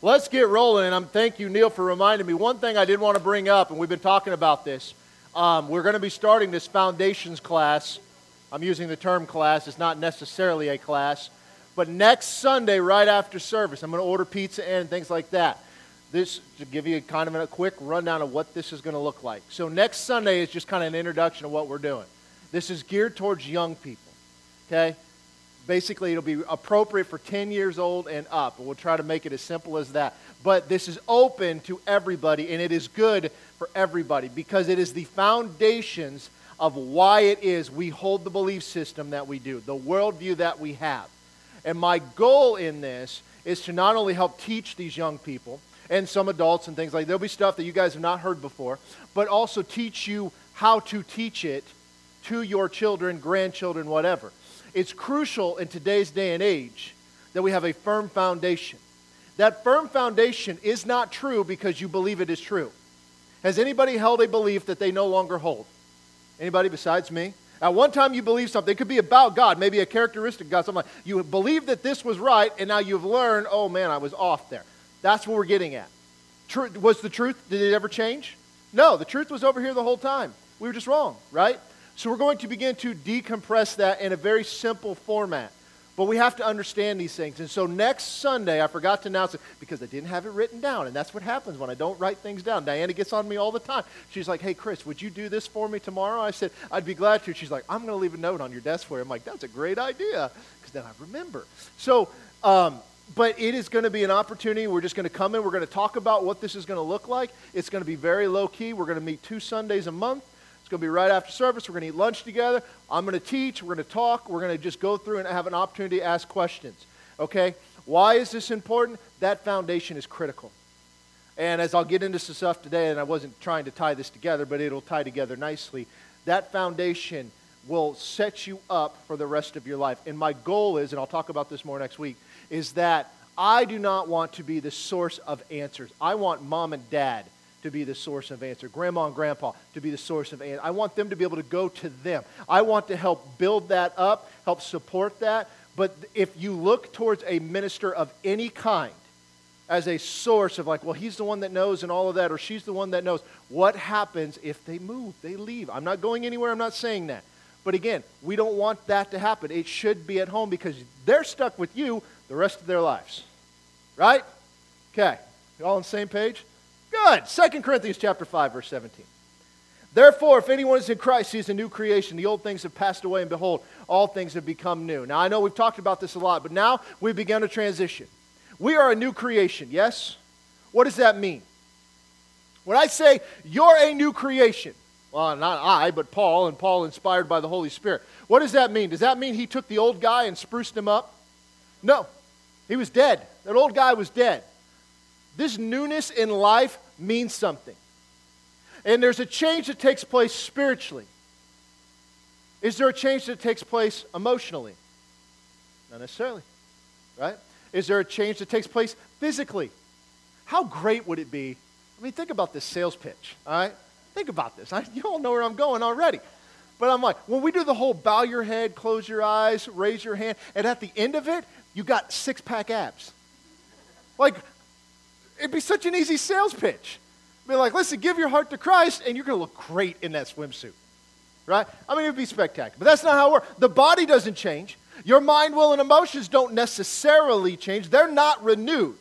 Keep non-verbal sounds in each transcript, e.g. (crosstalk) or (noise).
Let's get rolling, and I'm thank you, Neil, for reminding me. One thing I did want to bring up, and we've been talking about this. Um, we're going to be starting this foundations class. I'm using the term class; it's not necessarily a class. But next Sunday, right after service, I'm going to order pizza and things like that. This to give you kind of a quick rundown of what this is going to look like. So next Sunday is just kind of an introduction of what we're doing. This is geared towards young people. Okay, Basically, it'll be appropriate for 10 years old and up. We'll try to make it as simple as that. But this is open to everybody, and it is good for everybody because it is the foundations of why it is we hold the belief system that we do, the worldview that we have. And my goal in this is to not only help teach these young people and some adults and things like there'll be stuff that you guys have not heard before, but also teach you how to teach it to your children, grandchildren, whatever it's crucial in today's day and age that we have a firm foundation. That firm foundation is not true because you believe it is true. Has anybody held a belief that they no longer hold? Anybody besides me? At one time you believe something. It could be about God, maybe a characteristic of God, something like you believe that this was right, and now you've learned, oh man, I was off there. That's what we're getting at. Was the truth, did it ever change? No, the truth was over here the whole time. We were just wrong, right? So we're going to begin to decompress that in a very simple format. But we have to understand these things. And so next Sunday, I forgot to announce it because I didn't have it written down. And that's what happens when I don't write things down. Diana gets on me all the time. She's like, hey, Chris, would you do this for me tomorrow? I said, I'd be glad to. She's like, I'm going to leave a note on your desk for you. I'm like, that's a great idea because then I remember. So, um, but it is going to be an opportunity. We're just going to come in. We're going to talk about what this is going to look like. It's going to be very low key. We're going to meet two Sundays a month. It's going to be right after service. We're going to eat lunch together. I'm going to teach. We're going to talk. We're going to just go through and have an opportunity to ask questions. Okay? Why is this important? That foundation is critical. And as I'll get into some stuff today, and I wasn't trying to tie this together, but it'll tie together nicely, that foundation will set you up for the rest of your life. And my goal is, and I'll talk about this more next week, is that I do not want to be the source of answers. I want mom and dad to be the source of answer, grandma and grandpa to be the source of answer. I want them to be able to go to them. I want to help build that up, help support that. But if you look towards a minister of any kind as a source of, like, well, he's the one that knows and all of that, or she's the one that knows, what happens if they move, they leave? I'm not going anywhere, I'm not saying that. But again, we don't want that to happen. It should be at home because they're stuck with you the rest of their lives. Right? Okay. You all on the same page? Good. 2 Corinthians chapter 5, verse 17. Therefore, if anyone is in Christ, he is a new creation. The old things have passed away, and behold, all things have become new. Now, I know we've talked about this a lot, but now we've begun a transition. We are a new creation, yes? What does that mean? When I say you're a new creation, well, not I, but Paul, and Paul inspired by the Holy Spirit, what does that mean? Does that mean he took the old guy and spruced him up? No. He was dead. That old guy was dead. This newness in life means something. And there's a change that takes place spiritually. Is there a change that takes place emotionally? Not necessarily, right? Is there a change that takes place physically? How great would it be? I mean, think about this sales pitch, all right? Think about this. (laughs) I, you all know where I'm going already. But I'm like, when we do the whole bow your head, close your eyes, raise your hand, and at the end of it, you got six pack abs. Like, It'd be such an easy sales pitch. Be like, listen, give your heart to Christ, and you're going to look great in that swimsuit. Right? I mean, it would be spectacular. But that's not how it works. The body doesn't change. Your mind, will, and emotions don't necessarily change. They're not renewed.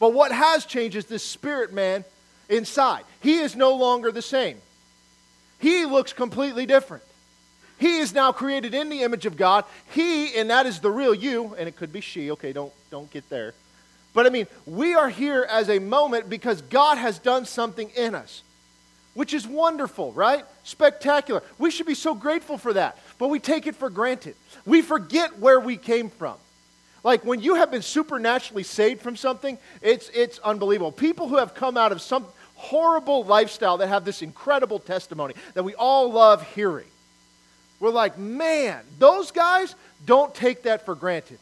But what has changed is this spirit man inside. He is no longer the same. He looks completely different. He is now created in the image of God. He, and that is the real you, and it could be she. Okay, don't, don't get there. But I mean, we are here as a moment because God has done something in us, which is wonderful, right? Spectacular. We should be so grateful for that, but we take it for granted. We forget where we came from. Like when you have been supernaturally saved from something, it's, it's unbelievable. People who have come out of some horrible lifestyle that have this incredible testimony that we all love hearing. We're like, man, those guys don't take that for granted.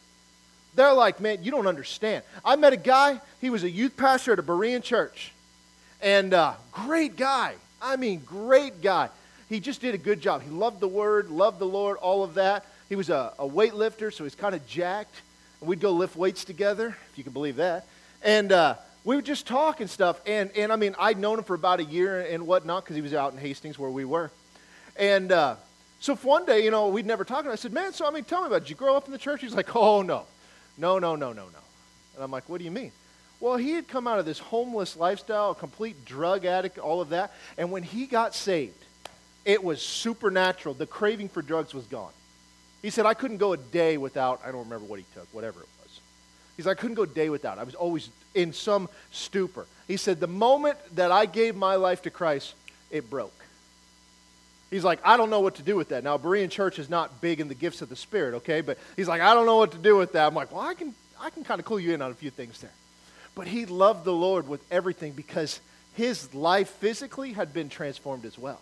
They're like, man, you don't understand. I met a guy, he was a youth pastor at a Berean church. And uh, great guy. I mean, great guy. He just did a good job. He loved the word, loved the Lord, all of that. He was a, a weightlifter, so he's kind of jacked. And we'd go lift weights together, if you can believe that. And uh, we would just talk and stuff. And, and I mean, I'd known him for about a year and whatnot because he was out in Hastings where we were. And uh, so one day, you know, we'd never talked. I said, man, so I mean, tell me about it. Did you grow up in the church? He's like, oh, no. No, no, no, no, no. And I'm like, what do you mean? Well, he had come out of this homeless lifestyle, a complete drug addict, all of that. And when he got saved, it was supernatural. The craving for drugs was gone. He said, I couldn't go a day without, I don't remember what he took, whatever it was. He said, I couldn't go a day without. I was always in some stupor. He said, the moment that I gave my life to Christ, it broke. He's like, I don't know what to do with that. Now, Berean Church is not big in the gifts of the Spirit, okay? But he's like, I don't know what to do with that. I'm like, well, I can, I can kind of clue you in on a few things there. But he loved the Lord with everything because his life physically had been transformed as well.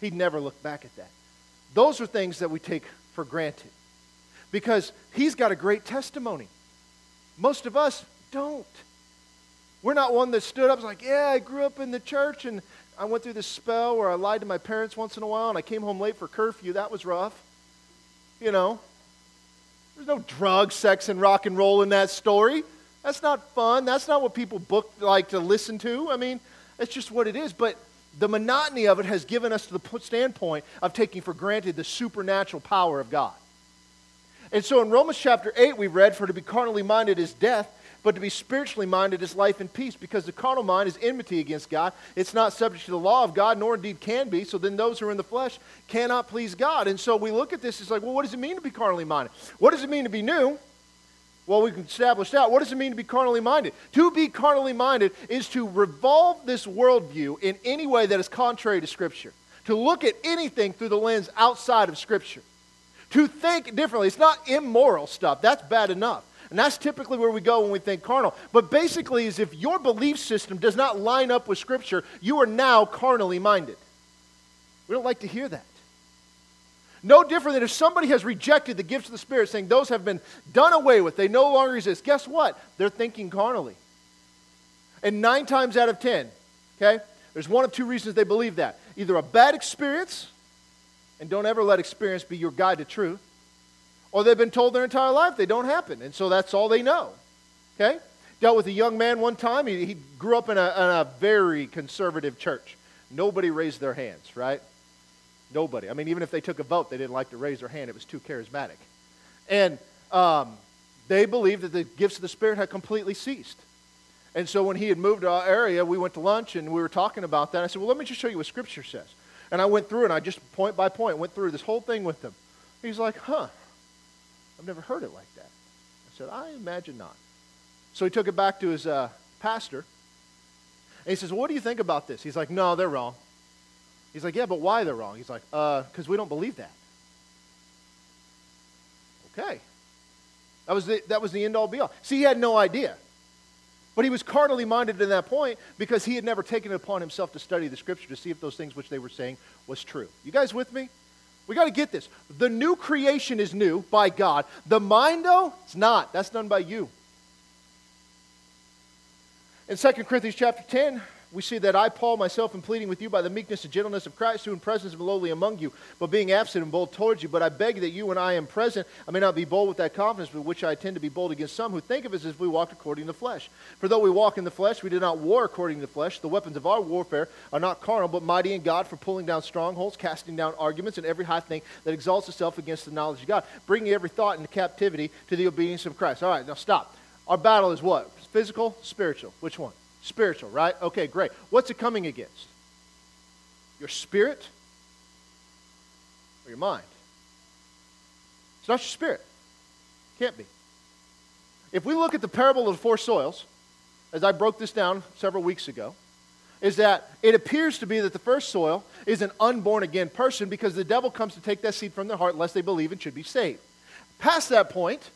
He'd never looked back at that. Those are things that we take for granted because he's got a great testimony. Most of us don't. We're not one that stood up and was like, Yeah, I grew up in the church and I went through this spell where I lied to my parents once in a while and I came home late for curfew. That was rough. You know, there's no drugs, sex, and rock and roll in that story. That's not fun. That's not what people book like to listen to. I mean, it's just what it is. But the monotony of it has given us to the standpoint of taking for granted the supernatural power of God. And so in Romans chapter 8, we read, For to be carnally minded is death, but to be spiritually minded is life and peace, because the carnal mind is enmity against God. It's not subject to the law of God, nor indeed can be. So then those who are in the flesh cannot please God. And so we look at this, it's like, well, what does it mean to be carnally minded? What does it mean to be new? Well, we can establish that. What does it mean to be carnally minded? To be carnally minded is to revolve this worldview in any way that is contrary to Scripture, to look at anything through the lens outside of Scripture, to think differently. It's not immoral stuff, that's bad enough. And that's typically where we go when we think carnal. But basically, is if your belief system does not line up with Scripture, you are now carnally minded. We don't like to hear that. No different than if somebody has rejected the gifts of the Spirit, saying those have been done away with, they no longer exist. Guess what? They're thinking carnally. And nine times out of ten, okay, there's one of two reasons they believe that either a bad experience, and don't ever let experience be your guide to truth, or they've been told their entire life they don't happen, and so that's all they know. Okay? Dealt with a young man one time. He, he grew up in a, in a very conservative church. Nobody raised their hands, right? Nobody. I mean, even if they took a vote, they didn't like to raise their hand. It was too charismatic. And um, they believed that the gifts of the Spirit had completely ceased. And so when he had moved to our area, we went to lunch and we were talking about that. I said, Well, let me just show you what Scripture says. And I went through and I just point by point went through this whole thing with him. He's like, Huh, I've never heard it like that. I said, I imagine not. So he took it back to his uh, pastor. And he says, well, What do you think about this? He's like, No, they're wrong. He's like, yeah, but why they're wrong? He's like, uh, because we don't believe that. Okay. That was the, that was the end all be all. See, he had no idea. But he was carnally minded in that point because he had never taken it upon himself to study the scripture to see if those things which they were saying was true. You guys with me? We got to get this. The new creation is new by God. The mind, though, it's not. That's done by you. In 2 Corinthians chapter 10, we see that I, Paul, myself, am pleading with you by the meekness and gentleness of Christ, who in presence am lowly among you, but being absent and bold towards you. But I beg that you, when I am present, I may not be bold with that confidence with which I tend to be bold against some who think of us as if we walked according to the flesh. For though we walk in the flesh, we do not war according to the flesh. The weapons of our warfare are not carnal, but mighty in God for pulling down strongholds, casting down arguments, and every high thing that exalts itself against the knowledge of God, bringing every thought into captivity to the obedience of Christ. All right, now stop. Our battle is what? Physical, spiritual. Which one? Spiritual, right? Okay, great. What's it coming against? Your spirit or your mind? It's not your spirit. Can't be. If we look at the parable of the four soils, as I broke this down several weeks ago, is that it appears to be that the first soil is an unborn again person because the devil comes to take that seed from their heart lest they believe and should be saved. Past that point,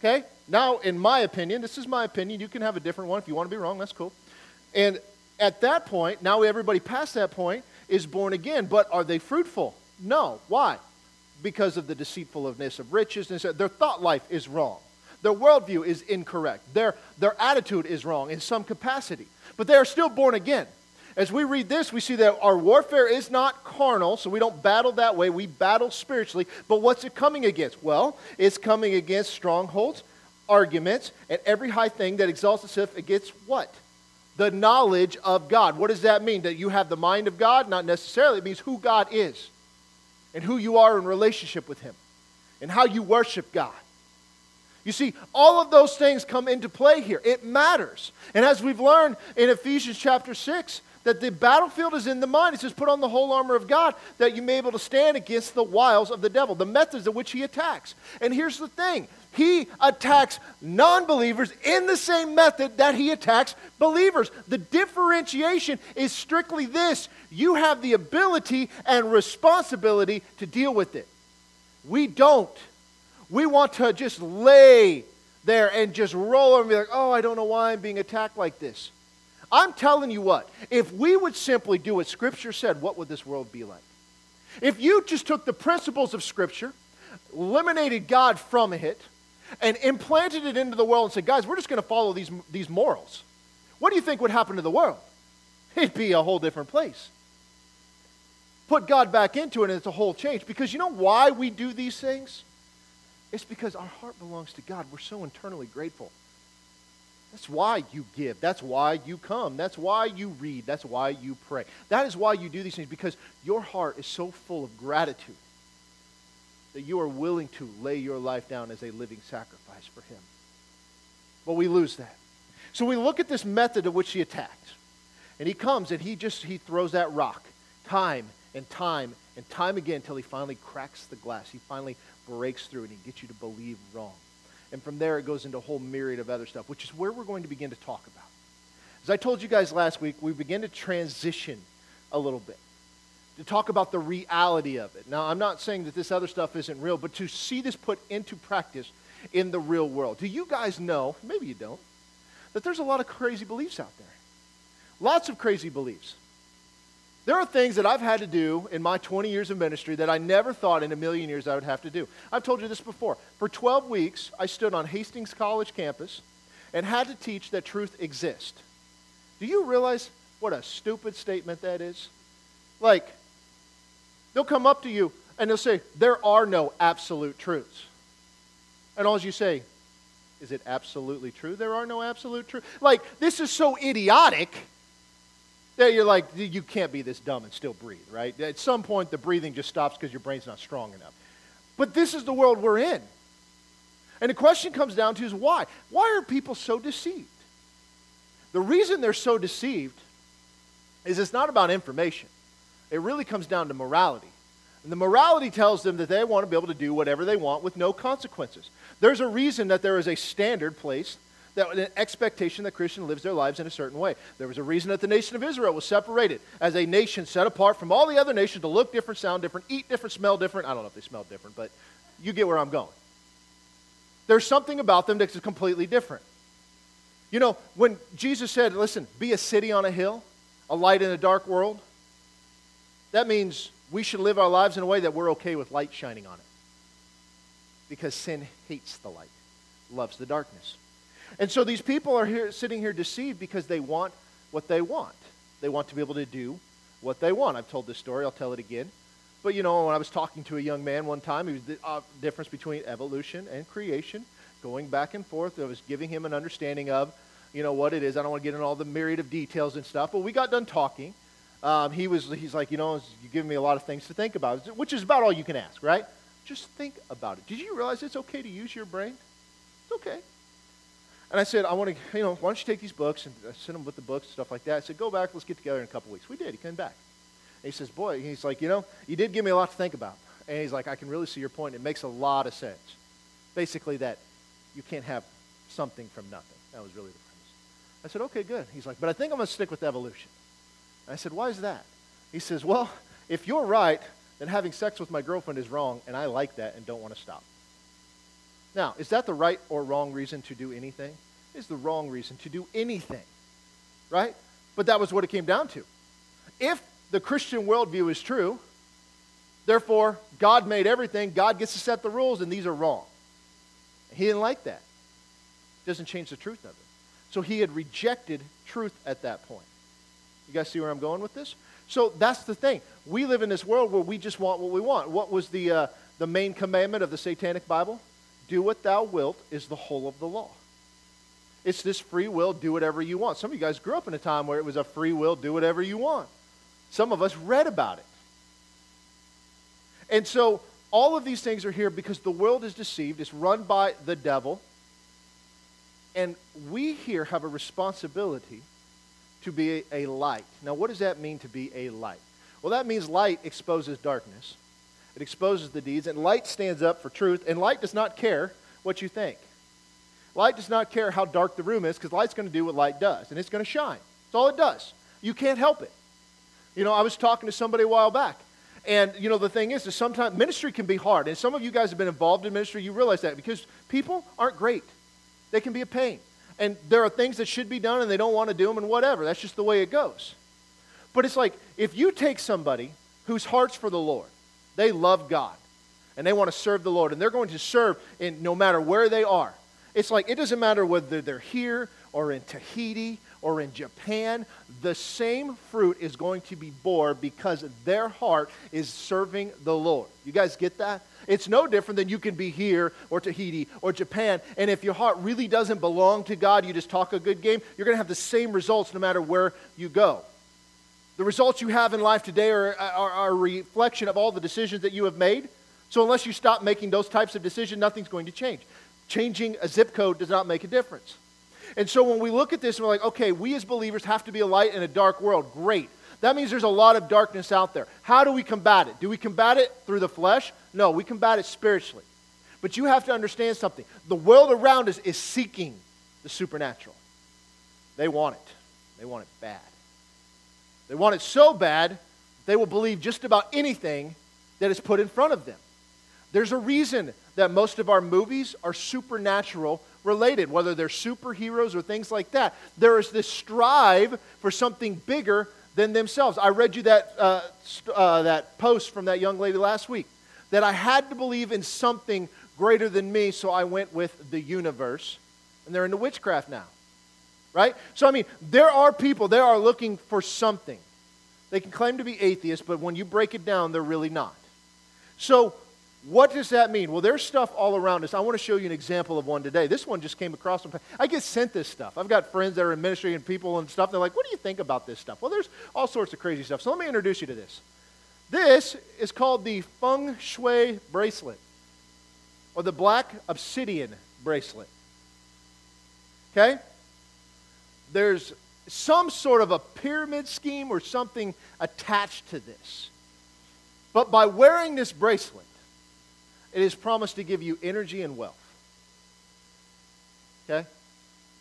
okay, now, in my opinion, this is my opinion. You can have a different one if you want to be wrong. That's cool. And at that point, now everybody past that point is born again. But are they fruitful? No. Why? Because of the deceitfulness of riches. Their thought life is wrong. Their worldview is incorrect. Their, their attitude is wrong in some capacity. But they are still born again. As we read this, we see that our warfare is not carnal, so we don't battle that way. We battle spiritually. But what's it coming against? Well, it's coming against strongholds, arguments and every high thing that exalts itself against what? The knowledge of God. What does that mean? That you have the mind of God? Not necessarily. It means who God is and who you are in relationship with Him and how you worship God. You see, all of those things come into play here. It matters. And as we've learned in Ephesians chapter 6, that the battlefield is in the mind. It says, put on the whole armor of God that you may be able to stand against the wiles of the devil, the methods of which he attacks. And here's the thing he attacks non believers in the same method that he attacks believers. The differentiation is strictly this you have the ability and responsibility to deal with it. We don't. We want to just lay there and just roll over and be like, oh, I don't know why I'm being attacked like this. I'm telling you what, if we would simply do what Scripture said, what would this world be like? If you just took the principles of Scripture, eliminated God from it, and implanted it into the world and said, guys, we're just going to follow these, these morals, what do you think would happen to the world? It'd be a whole different place. Put God back into it, and it's a whole change. Because you know why we do these things? It's because our heart belongs to God. We're so internally grateful. That's why you give. That's why you come. That's why you read. That's why you pray. That is why you do these things because your heart is so full of gratitude that you are willing to lay your life down as a living sacrifice for Him. But we lose that. So we look at this method of which he attacked. And he comes and he just he throws that rock time and time and time again until he finally cracks the glass. He finally breaks through and he gets you to believe wrong. And from there, it goes into a whole myriad of other stuff, which is where we're going to begin to talk about. As I told you guys last week, we begin to transition a little bit to talk about the reality of it. Now, I'm not saying that this other stuff isn't real, but to see this put into practice in the real world. Do you guys know, maybe you don't, that there's a lot of crazy beliefs out there? Lots of crazy beliefs. There are things that I've had to do in my 20 years of ministry that I never thought in a million years I would have to do. I've told you this before. For 12 weeks, I stood on Hastings College campus and had to teach that truth exists. Do you realize what a stupid statement that is? Like, they'll come up to you and they'll say, There are no absolute truths. And all you say, Is it absolutely true? There are no absolute truths. Like, this is so idiotic you're like, you can't be this dumb and still breathe, right? At some point, the breathing just stops because your brain's not strong enough. But this is the world we're in. And the question comes down to is why? Why are people so deceived? The reason they're so deceived is it's not about information. It really comes down to morality. And the morality tells them that they want to be able to do whatever they want with no consequences. There's a reason that there is a standard placed that an expectation that Christian lives their lives in a certain way. There was a reason that the nation of Israel was separated as a nation set apart from all the other nations to look different, sound different, eat different, smell different. I don't know if they smell different, but you get where I'm going. There's something about them that's completely different. You know, when Jesus said, listen, be a city on a hill, a light in a dark world, that means we should live our lives in a way that we're okay with light shining on it. Because sin hates the light, loves the darkness. And so these people are here, sitting here deceived because they want what they want. They want to be able to do what they want. I've told this story, I'll tell it again. But you know, when I was talking to a young man one time, he was the uh, difference between evolution and creation, going back and forth. I was giving him an understanding of, you know, what it is. I don't want to get into all the myriad of details and stuff, but we got done talking. Um, he was, he's like, you know, you're giving me a lot of things to think about, which is about all you can ask, right? Just think about it. Did you realize it's okay to use your brain? It's okay. And I said, I want to, you know, why don't you take these books? And uh, I sent him with the books and stuff like that. I said, go back, let's get together in a couple weeks. We did. He came back. And he says, boy, he's like, you know, you did give me a lot to think about. And he's like, I can really see your point. It makes a lot of sense. Basically, that you can't have something from nothing. That was really the premise. I said, okay, good. He's like, but I think I'm going to stick with evolution. And I said, why is that? He says, well, if you're right, then having sex with my girlfriend is wrong, and I like that and don't want to stop. Now, is that the right or wrong reason to do anything? Is the wrong reason to do anything, right? But that was what it came down to. If the Christian worldview is true, therefore, God made everything, God gets to set the rules, and these are wrong. He didn't like that. Doesn't change the truth of it. So he had rejected truth at that point. You guys see where I'm going with this? So that's the thing. We live in this world where we just want what we want. What was the, uh, the main commandment of the Satanic Bible? Do what thou wilt is the whole of the law. It's this free will, do whatever you want. Some of you guys grew up in a time where it was a free will, do whatever you want. Some of us read about it. And so all of these things are here because the world is deceived, it's run by the devil. And we here have a responsibility to be a, light. Now, what does that mean to be a light? Well, that means light exposes darkness, it exposes the deeds, and light stands up for truth, and light does not care what you think. Light does not care how dark the room is because light's going to do what light does, and it's going to shine. That's all it does. You can't help it. You know, I was talking to somebody a while back, and you know the thing is, is sometimes ministry can be hard, and some of you guys have been involved in ministry. You realize that because people aren't great; they can be a pain, and there are things that should be done, and they don't want to do them, and whatever. That's just the way it goes. But it's like if you take somebody whose heart's for the Lord, they love God, and they want to serve the Lord, and they're going to serve in no matter where they are. It's like it doesn't matter whether they're here or in Tahiti or in Japan, the same fruit is going to be born because their heart is serving the Lord. You guys get that? It's no different than you can be here or Tahiti or Japan, and if your heart really doesn't belong to God, you just talk a good game, you're going to have the same results no matter where you go. The results you have in life today are, are, are a reflection of all the decisions that you have made. So, unless you stop making those types of decisions, nothing's going to change. Changing a zip code does not make a difference. And so when we look at this we're like, okay, we as believers have to be a light in a dark world, great. That means there's a lot of darkness out there. How do we combat it? Do we combat it through the flesh? No, we combat it spiritually. But you have to understand something. The world around us is seeking the supernatural. They want it. They want it bad. They want it so bad, they will believe just about anything that is put in front of them. There's a reason that most of our movies are supernatural related, whether they're superheroes or things like that. There is this strive for something bigger than themselves. I read you that, uh, uh, that post from that young lady last week that I had to believe in something greater than me, so I went with the universe. And they're into witchcraft now. Right? So, I mean, there are people, they are looking for something. They can claim to be atheists, but when you break it down, they're really not. So, what does that mean? Well, there's stuff all around us. I want to show you an example of one today. This one just came across. I get sent this stuff. I've got friends that are in ministry and people and stuff. They're like, what do you think about this stuff? Well, there's all sorts of crazy stuff. So let me introduce you to this. This is called the Feng Shui bracelet or the black obsidian bracelet. Okay? There's some sort of a pyramid scheme or something attached to this. But by wearing this bracelet, it is promised to give you energy and wealth. Okay?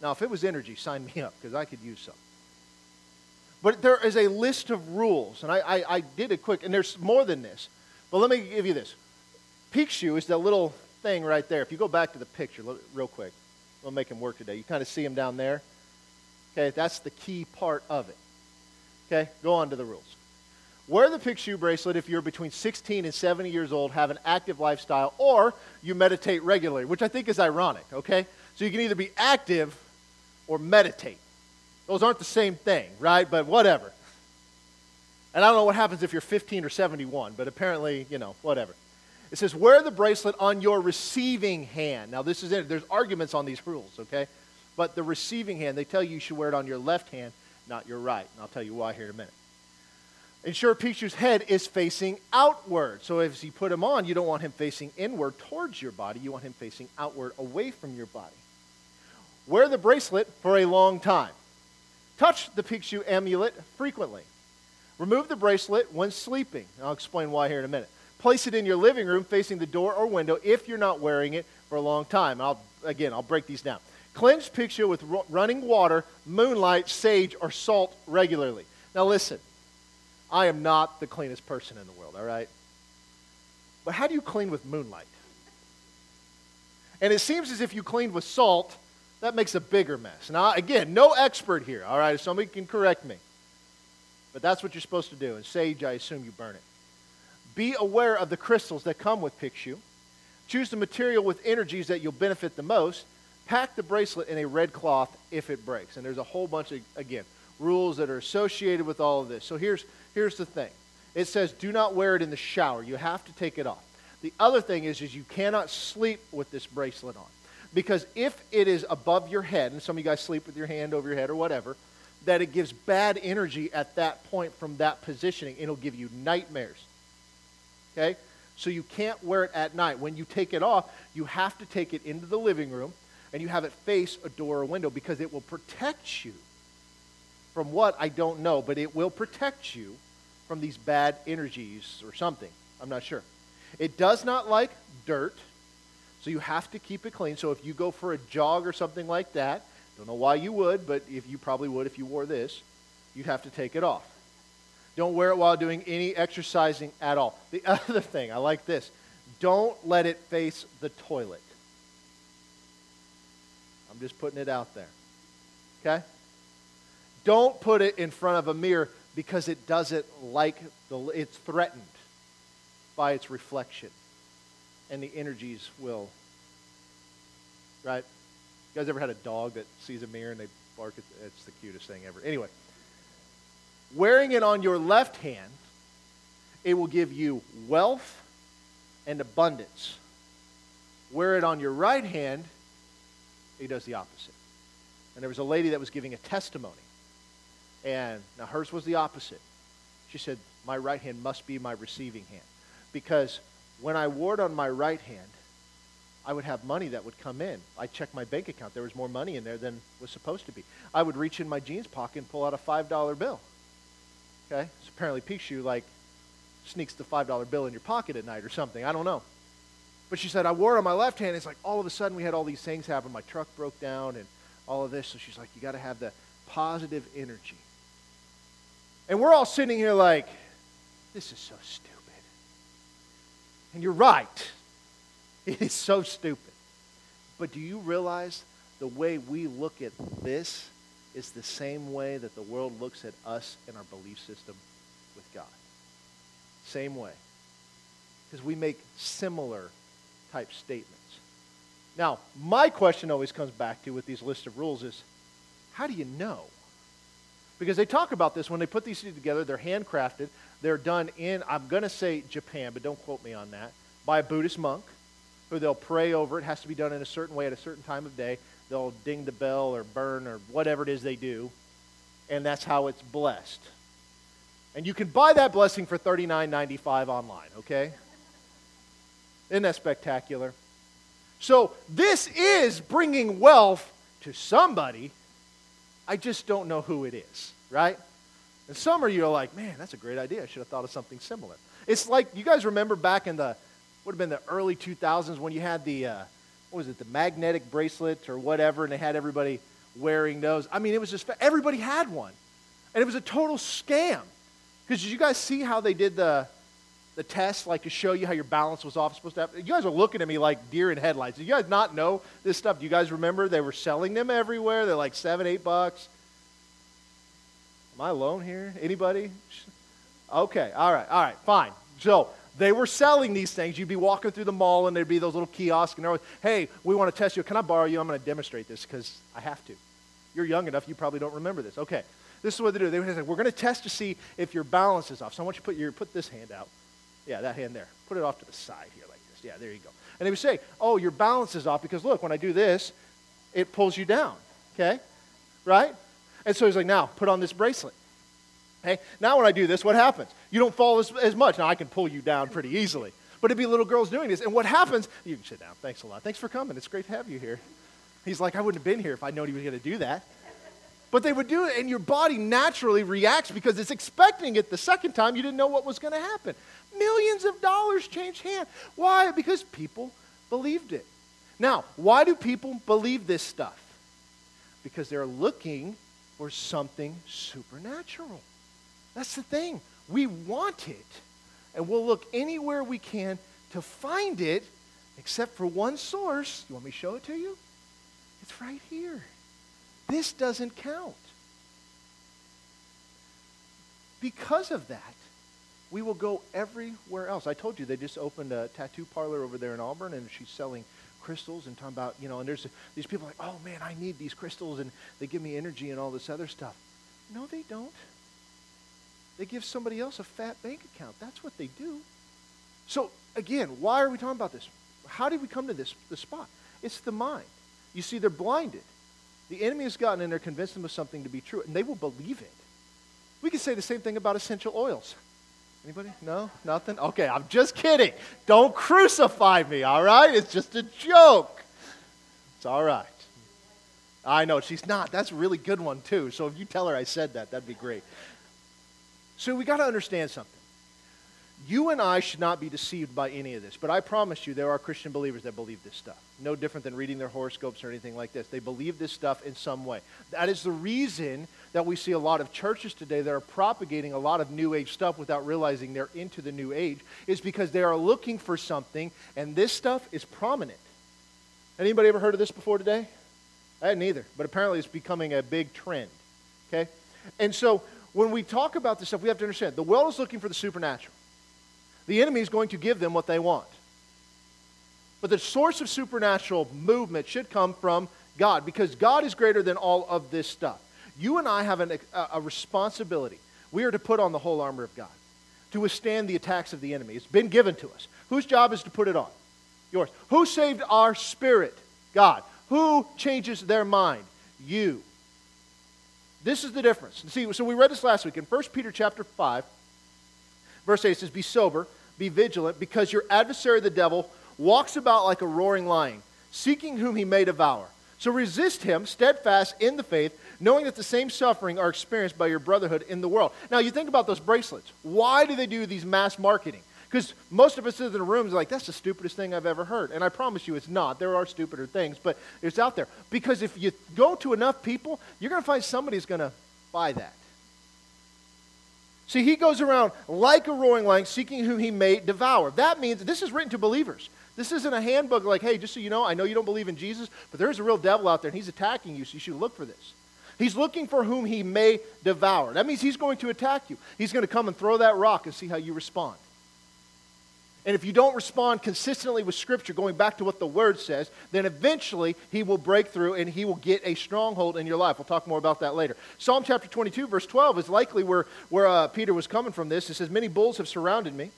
Now, if it was energy, sign me up because I could use some. But there is a list of rules, and I, I, I, did it quick, and there's more than this. But let me give you this. Pixiu is that little thing right there. If you go back to the picture real quick, we'll make him work today. You kind of see him down there. Okay, that's the key part of it. Okay, go on to the rules. Wear the Pixiu bracelet if you're between 16 and 70 years old, have an active lifestyle, or you meditate regularly, which I think is ironic, okay? So you can either be active or meditate. Those aren't the same thing, right? But whatever. And I don't know what happens if you're 15 or 71, but apparently, you know, whatever. It says, wear the bracelet on your receiving hand. Now, this is it. There's arguments on these rules, okay? But the receiving hand, they tell you you should wear it on your left hand, not your right. And I'll tell you why here in a minute. Ensure Pixiu's head is facing outward. So as you put him on, you don't want him facing inward towards your body. You want him facing outward away from your body. Wear the bracelet for a long time. Touch the Pixiu amulet frequently. Remove the bracelet when sleeping. I'll explain why here in a minute. Place it in your living room facing the door or window if you're not wearing it for a long time. I'll, again, I'll break these down. Cleanse Pixiu with running water, moonlight, sage, or salt regularly. Now listen. I am not the cleanest person in the world, all right? But how do you clean with moonlight? And it seems as if you cleaned with salt, that makes a bigger mess. Now, again, no expert here, all right? If somebody can correct me. But that's what you're supposed to do. And sage, I assume you burn it. Be aware of the crystals that come with Pixiu. Choose the material with energies that you'll benefit the most. Pack the bracelet in a red cloth if it breaks. And there's a whole bunch of, again, rules that are associated with all of this. So here's, here's the thing it says, do not wear it in the shower. You have to take it off. The other thing is, is you cannot sleep with this bracelet on. Because if it is above your head, and some of you guys sleep with your hand over your head or whatever, that it gives bad energy at that point from that positioning. It'll give you nightmares. Okay? So you can't wear it at night. When you take it off, you have to take it into the living room and you have it face a door or window because it will protect you from what I don't know, but it will protect you from these bad energies or something. I'm not sure. It does not like dirt, so you have to keep it clean. So if you go for a jog or something like that, don't know why you would, but if you probably would if you wore this, you'd have to take it off. Don't wear it while doing any exercising at all. The (laughs) other thing, I like this. Don't let it face the toilet. I'm just putting it out there. Okay? Don't put it in front of a mirror because it doesn't like the it's threatened by its reflection. And the energies will right? You guys ever had a dog that sees a mirror and they bark? At, it's the cutest thing ever. Anyway, wearing it on your left hand, it will give you wealth and abundance. Wear it on your right hand, it does the opposite. And there was a lady that was giving a testimony. And now hers was the opposite. She said, My right hand must be my receiving hand. Because when I wore it on my right hand, I would have money that would come in. I checked my bank account. There was more money in there than was supposed to be. I would reach in my jeans pocket and pull out a $5 bill. Okay? So apparently Pixiu like sneaks the $5 bill in your pocket at night or something. I don't know. But she said, I wore it on my left hand. It's like all of a sudden we had all these things happen. My truck broke down and all of this. So she's like, you got to have the positive energy. And we're all sitting here like, this is so stupid. And you're right. (laughs) It is so stupid. But do you realize the way we look at this is the same way that the world looks at us and our belief system with God? Same way. Because we make similar type statements. Now, my question always comes back to with these list of rules is how do you know? Because they talk about this when they put these two together, they're handcrafted. They're done in, I'm going to say Japan, but don't quote me on that, by a Buddhist monk who they'll pray over. It has to be done in a certain way at a certain time of day. They'll ding the bell or burn or whatever it is they do, and that's how it's blessed. And you can buy that blessing for $39.95 online, okay? Isn't that spectacular? So, this is bringing wealth to somebody. I just don't know who it is, right? And some of you are like, man, that's a great idea. I should have thought of something similar. It's like, you guys remember back in the would have been the early 2000s when you had the, uh, what was it, the magnetic bracelet or whatever, and they had everybody wearing those. I mean, it was just, everybody had one. And it was a total scam. Because did you guys see how they did the, the test, like to show you how your balance was off supposed to happen? You guys are looking at me like deer in headlights. Do you guys not know this stuff? Do you guys remember they were selling them everywhere? They're like seven, eight bucks. Am I alone here? Anybody? Okay, all right, all right, fine. So they were selling these things. You'd be walking through the mall and there'd be those little kiosks and they're always, hey, we want to test you. Can I borrow you? I'm going to demonstrate this because I have to. You're young enough, you probably don't remember this. Okay, this is what they do. They would say, we're going to test to see if your balance is off. So I want you to put, your, put this hand out. Yeah, that hand there. Put it off to the side here like this. Yeah, there you go. And they would say, oh, your balance is off because look, when I do this, it pulls you down. Okay? Right? And so he's like, now, put on this bracelet. Okay? Now when I do this, what happens? You don't fall as, as much. Now I can pull you down pretty easily. But it'd be little girls doing this. And what happens, you can sit down. Thanks a lot. Thanks for coming. It's great to have you here. He's like, I wouldn't have been here if I'd known he was going to do that. But they would do it, and your body naturally reacts because it's expecting it the second time. You didn't know what was going to happen. Millions of dollars changed hands. Why? Because people believed it. Now, why do people believe this stuff? Because they're looking for something supernatural. That's the thing. We want it. And we'll look anywhere we can to find it, except for one source. You want me to show it to you? It's right here. This doesn't count. Because of that, we will go everywhere else. I told you they just opened a tattoo parlor over there in Auburn, and she's selling crystals and talking about, you know, and there's these people like, oh man, I need these crystals, and they give me energy and all this other stuff. No, they don't. They give somebody else a fat bank account. That's what they do. So again, why are we talking about this? How did we come to this, this spot? It's the mind. You see, they're blinded. The enemy has gotten in there, convinced them of something to be true, and they will believe it. We could say the same thing about essential oils. Anybody? No? Nothing? Okay, I'm just kidding. Don't crucify me, all right? It's just a joke. It's all right. I know, she's not. That's a really good one, too. So if you tell her I said that, that'd be great. So we got to understand something. You and I should not be deceived by any of this, but I promise you there are Christian believers that believe this stuff. No different than reading their horoscopes or anything like this. They believe this stuff in some way. That is the reason that we see a lot of churches today that are propagating a lot of new age stuff without realizing they're into the new age is because they are looking for something and this stuff is prominent. Anybody ever heard of this before today? I hadn't either, but apparently it's becoming a big trend. Okay? And so when we talk about this stuff, we have to understand the world is looking for the supernatural. The enemy is going to give them what they want. But the source of supernatural movement should come from God because God is greater than all of this stuff. You and I have an, a, a responsibility. We are to put on the whole armor of God to withstand the attacks of the enemy. It's been given to us. Whose job is to put it on? Yours. Who saved our spirit? God. Who changes their mind? You. This is the difference. See, so we read this last week in 1 Peter chapter 5, verse 8 it says, Be sober, be vigilant, because your adversary the devil walks about like a roaring lion, seeking whom he may devour. So resist him, steadfast in the faith, knowing that the same suffering are experienced by your brotherhood in the world. Now, you think about those bracelets. Why do they do these mass marketing? Because most of us in the room are like, that's the stupidest thing I've ever heard. And I promise you it's not. There are stupider things, but it's out there. Because if you go to enough people, you're going to find somebody's going to buy that. See, he goes around like a roaring lion, seeking whom he may devour. That means this is written to believers. This isn't a handbook like, hey, just so you know, I know you don't believe in Jesus, but there's a real devil out there and he's attacking you, so you should look for this. He's looking for whom he may devour. That means he's going to attack you. He's going to come and throw that rock and see how you respond. And if you don't respond consistently with Scripture, going back to what the Word says, then eventually he will break through and he will get a stronghold in your life. We'll talk more about that later. Psalm chapter 22, verse 12 is likely where, where uh, Peter was coming from this. It says, Many bulls have surrounded me.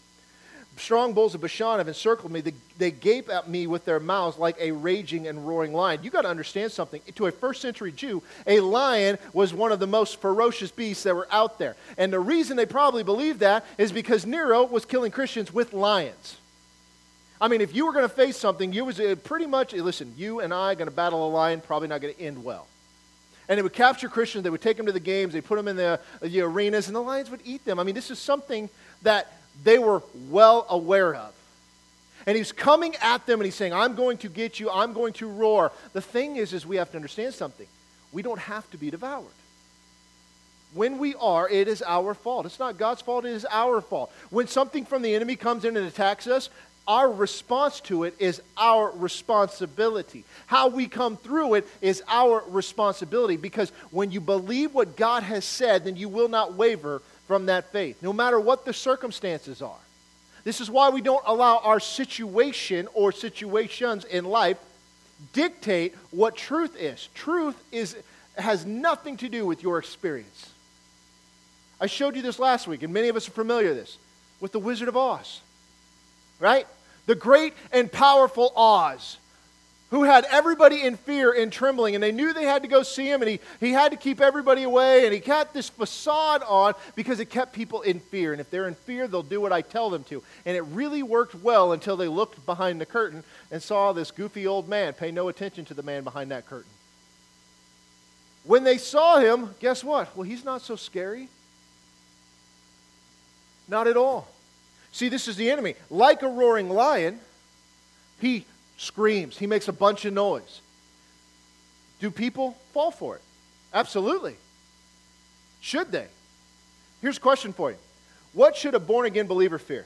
Strong bulls of Bashan have encircled me. They, they gape at me with their mouths like a raging and roaring lion. You got to understand something. To a first century Jew, a lion was one of the most ferocious beasts that were out there. And the reason they probably believed that is because Nero was killing Christians with lions. I mean, if you were going to face something, you was uh, pretty much, listen, you and I going to battle a lion, probably not going to end well. And they would capture Christians, they would take them to the games, they put them in the, the arenas, and the lions would eat them. I mean, this is something that they were well aware of. And he's coming at them and he's saying, I'm going to get you, I'm going to roar. The thing is, is we have to understand something. We don't have to be devoured. When we are, it is our fault. It's not God's fault, it is our fault. When something from the enemy comes in and attacks us, our response to it is our responsibility. How we come through it is our responsibility because when you believe what God has said, then you will not waver from that faith, no matter what the circumstances are. This is why we don't allow our situation or situations in life dictate what truth is. Truth is, has nothing to do with your experience. I showed you this last week, and many of us are familiar with this, with the Wizard of Oz. Right? The great and powerful Oz who had everybody in fear and trembling, and they knew they had to go see him, and he, he had to keep everybody away, and he kept this facade on because it kept people in fear. And if they're in fear, they'll do what I tell them to. And it really worked well until they looked behind the curtain and saw this goofy old man. Pay no attention to the man behind that curtain. When they saw him, guess what? Well, he's not so scary. Not at all. See, this is the enemy. Like a roaring lion, he screams, he makes a bunch of noise. Do people fall for it? Absolutely. Should they? Here's a question for you What should a born again believer fear?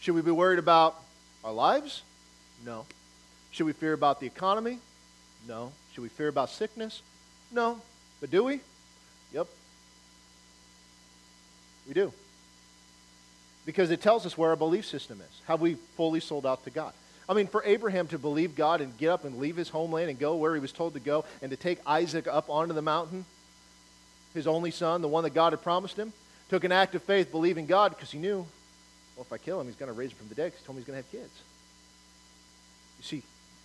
Should we be worried about our lives? No. Should we fear about the economy? No. Should we fear about sickness? No. But do we? Yep. We do because it tells us where our belief system is. Have we fully sold out to God? I mean, for Abraham to believe God and get up and leave his homeland and go where he was told to go and to take Isaac up onto the mountain, his only son, the one that God had promised him, Took an act of faith, believing God, because he knew, well, if I kill him, he's going to raise him from the dead because he told me he's going to have kids. You see,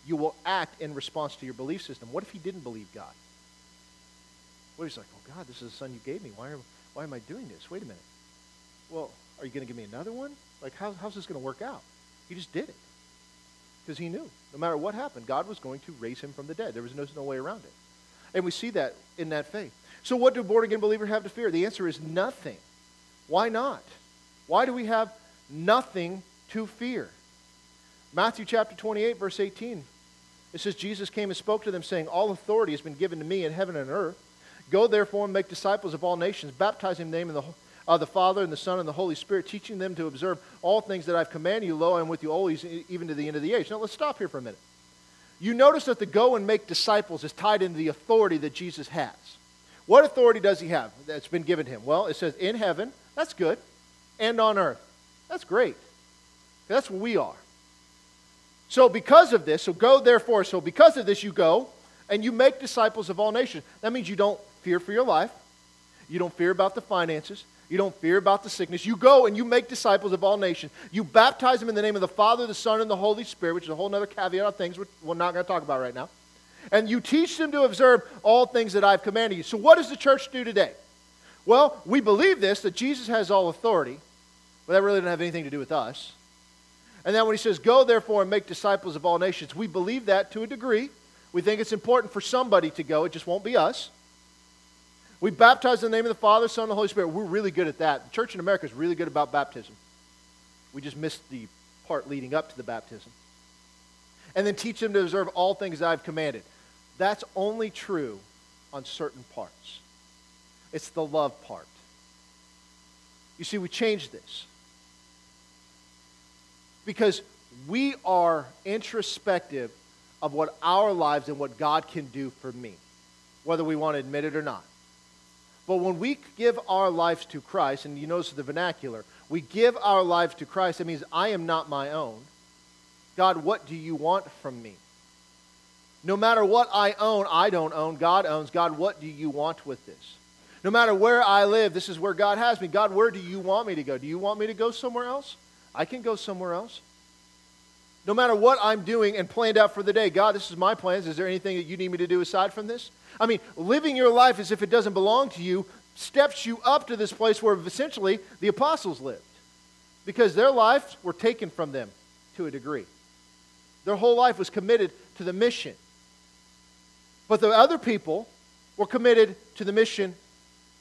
you will act in response to your belief system. What if he didn't believe God? What if he's like, oh, God, this is the son you gave me. Why, why am I doing this? Wait a minute. Well, are you going to give me another one? Like, how, how's this going to work out? He just did it because he knew no matter what happened, God was going to raise him from the dead. There was no, no way around it. And we see that in that faith. So, what do born again believers have to fear? The answer is nothing. Why not? Why do we have nothing to fear? Matthew chapter 28, verse 18. It says, Jesus came and spoke to them, saying, All authority has been given to me in heaven and earth. Go therefore and make disciples of all nations, baptizing them in the name of the uh, the Father and the Son and the Holy Spirit, teaching them to observe all things that I've commanded you. Lo, I am with you always, even to the end of the age. Now, let's stop here for a minute. You notice that the go and make disciples is tied into the authority that Jesus has. What authority does he have that's been given him? Well, it says in heaven, that's good, and on earth. That's great. That's what we are. So, because of this, so go therefore, so because of this, you go and you make disciples of all nations. That means you don't fear for your life, you don't fear about the finances, you don't fear about the sickness. You go and you make disciples of all nations. You baptize them in the name of the Father, the Son, and the Holy Spirit, which is a whole other caveat of things we're not going to talk about right now. And you teach them to observe all things that I've commanded you. So, what does the church do today? Well, we believe this that Jesus has all authority, but that really doesn't have anything to do with us. And then when he says, Go therefore and make disciples of all nations, we believe that to a degree. We think it's important for somebody to go, it just won't be us. We baptize in the name of the Father, Son, and the Holy Spirit. We're really good at that. The church in America is really good about baptism. We just missed the part leading up to the baptism. And then teach them to observe all things I've commanded. That's only true on certain parts. It's the love part. You see, we changed this. Because we are introspective of what our lives and what God can do for me, whether we want to admit it or not. But when we give our lives to Christ, and you notice the vernacular, we give our lives to Christ, that means I am not my own. God, what do you want from me? No matter what I own, I don't own, God owns. God, what do you want with this? No matter where I live, this is where God has me. God, where do you want me to go? Do you want me to go somewhere else? I can go somewhere else. No matter what I'm doing and planned out for the day, God, this is my plans. Is there anything that you need me to do aside from this? I mean, living your life as if it doesn't belong to you steps you up to this place where essentially the apostles lived because their lives were taken from them to a degree. Their whole life was committed to the mission. But the other people were committed to the mission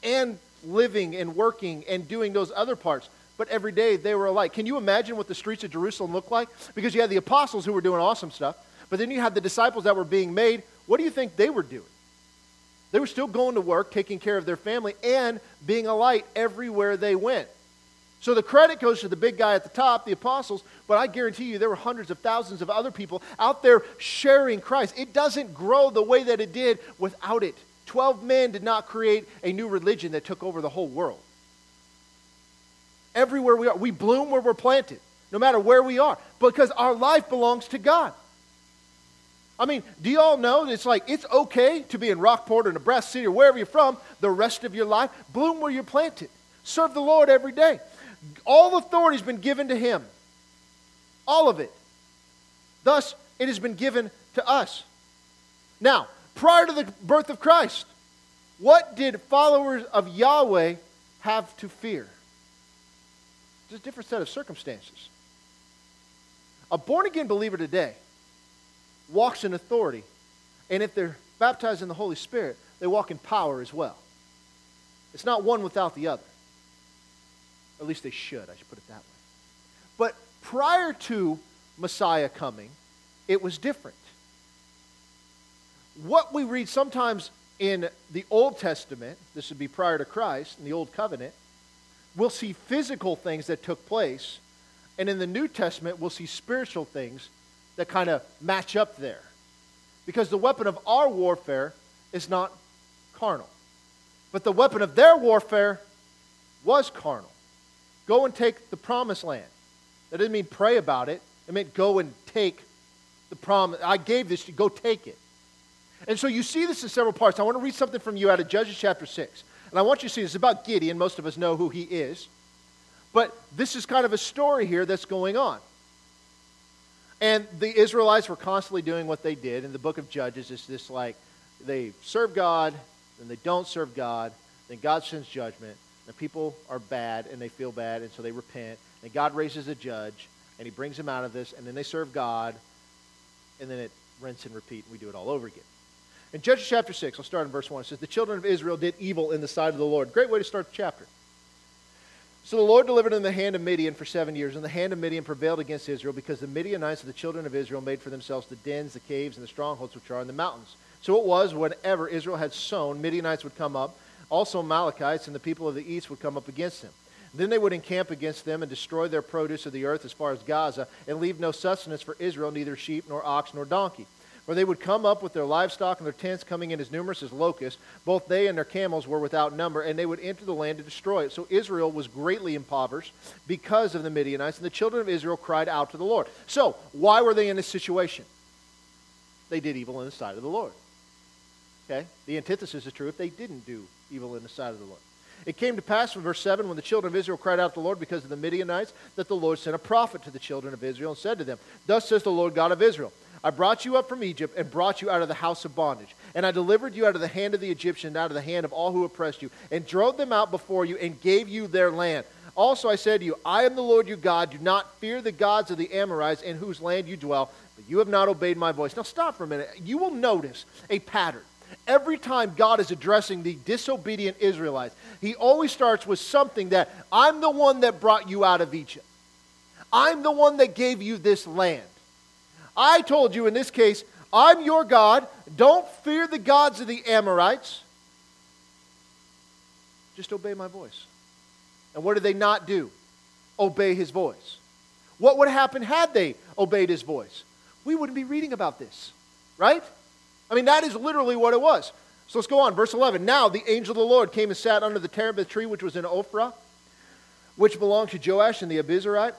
and living and working and doing those other parts. But every day they were alike. Can you imagine what the streets of Jerusalem looked like? Because you had the apostles who were doing awesome stuff, but then you had the disciples that were being made. What do you think they were doing? They were still going to work, taking care of their family, and being a light everywhere they went. So the credit goes to the big guy at the top, the apostles, but I guarantee you there were hundreds of thousands of other people out there sharing Christ. It doesn't grow the way that it did without it. Twelve men did not create a new religion that took over the whole world. Everywhere we are, we bloom where we're planted, no matter where we are, because our life belongs to God. I mean, do you all know that it's like it's okay to be in Rockport or Nebraska City or wherever you're from the rest of your life? Bloom where you're planted. Serve the Lord every day. All authority has been given to Him. All of it. Thus, it has been given to us. Now, prior to the birth of Christ, what did followers of Yahweh have to fear? It's a different set of circumstances. A born again believer today walks in authority. And if they're baptized in the Holy Spirit, they walk in power as well. It's not one without the other. At least they should, I should put it that way. But prior to Messiah coming, it was different. What we read sometimes in the Old Testament, this would be prior to Christ, in the Old Covenant, we'll see physical things that took place. And in the New Testament, we'll see spiritual things that kind of match up there. Because the weapon of our warfare is not carnal. But the weapon of their warfare was carnal. Go and take the promised land. That didn't mean pray about it, it meant go and take the promise. I gave this to go take it. And so you see this in several parts. I want to read something from you out of Judges chapter 6. And I want you to see this is about Gideon. Most of us know who he is. But this is kind of a story here that's going on. And the Israelites were constantly doing what they did. In the book of Judges, it's this like they serve God, then they don't serve God, then God sends judgment. The people are bad and they feel bad, and so they repent. And God raises a judge, and he brings them out of this, and then they serve God, and then it rinse and repeat, and we do it all over again. In Judges chapter 6, I'll start in verse 1. It says, The children of Israel did evil in the sight of the Lord. Great way to start the chapter. So the Lord delivered them the hand of Midian for seven years, and the hand of Midian prevailed against Israel because the Midianites of the children of Israel made for themselves the dens, the caves, and the strongholds which are in the mountains. So it was whenever Israel had sown, Midianites would come up. Also Amalekites and the people of the east would come up against them. Then they would encamp against them and destroy their produce of the earth as far as Gaza, and leave no sustenance for Israel, neither sheep, nor ox, nor donkey. For they would come up with their livestock and their tents coming in as numerous as locusts. Both they and their camels were without number, and they would enter the land to destroy it. So Israel was greatly impoverished because of the Midianites, and the children of Israel cried out to the Lord. So, why were they in this situation? They did evil in the sight of the Lord. Okay? The antithesis is true if they didn't do evil in the sight of the Lord. It came to pass from verse 7 when the children of Israel cried out to the Lord because of the Midianites that the Lord sent a prophet to the children of Israel and said to them, Thus says the Lord God of Israel I brought you up from Egypt and brought you out of the house of bondage. And I delivered you out of the hand of the Egyptians, out of the hand of all who oppressed you, and drove them out before you and gave you their land. Also I said to you, I am the Lord your God. Do not fear the gods of the Amorites in whose land you dwell, but you have not obeyed my voice. Now stop for a minute. You will notice a pattern. Every time God is addressing the disobedient Israelites, he always starts with something that I'm the one that brought you out of Egypt. I'm the one that gave you this land. I told you in this case, I'm your God. Don't fear the gods of the Amorites. Just obey my voice. And what did they not do? Obey his voice. What would happen had they obeyed his voice? We wouldn't be reading about this, right? I mean, that is literally what it was. So let's go on. Verse 11. Now the angel of the Lord came and sat under the terebinth tree, which was in Ophrah, which belonged to Joash and the Abiezrite,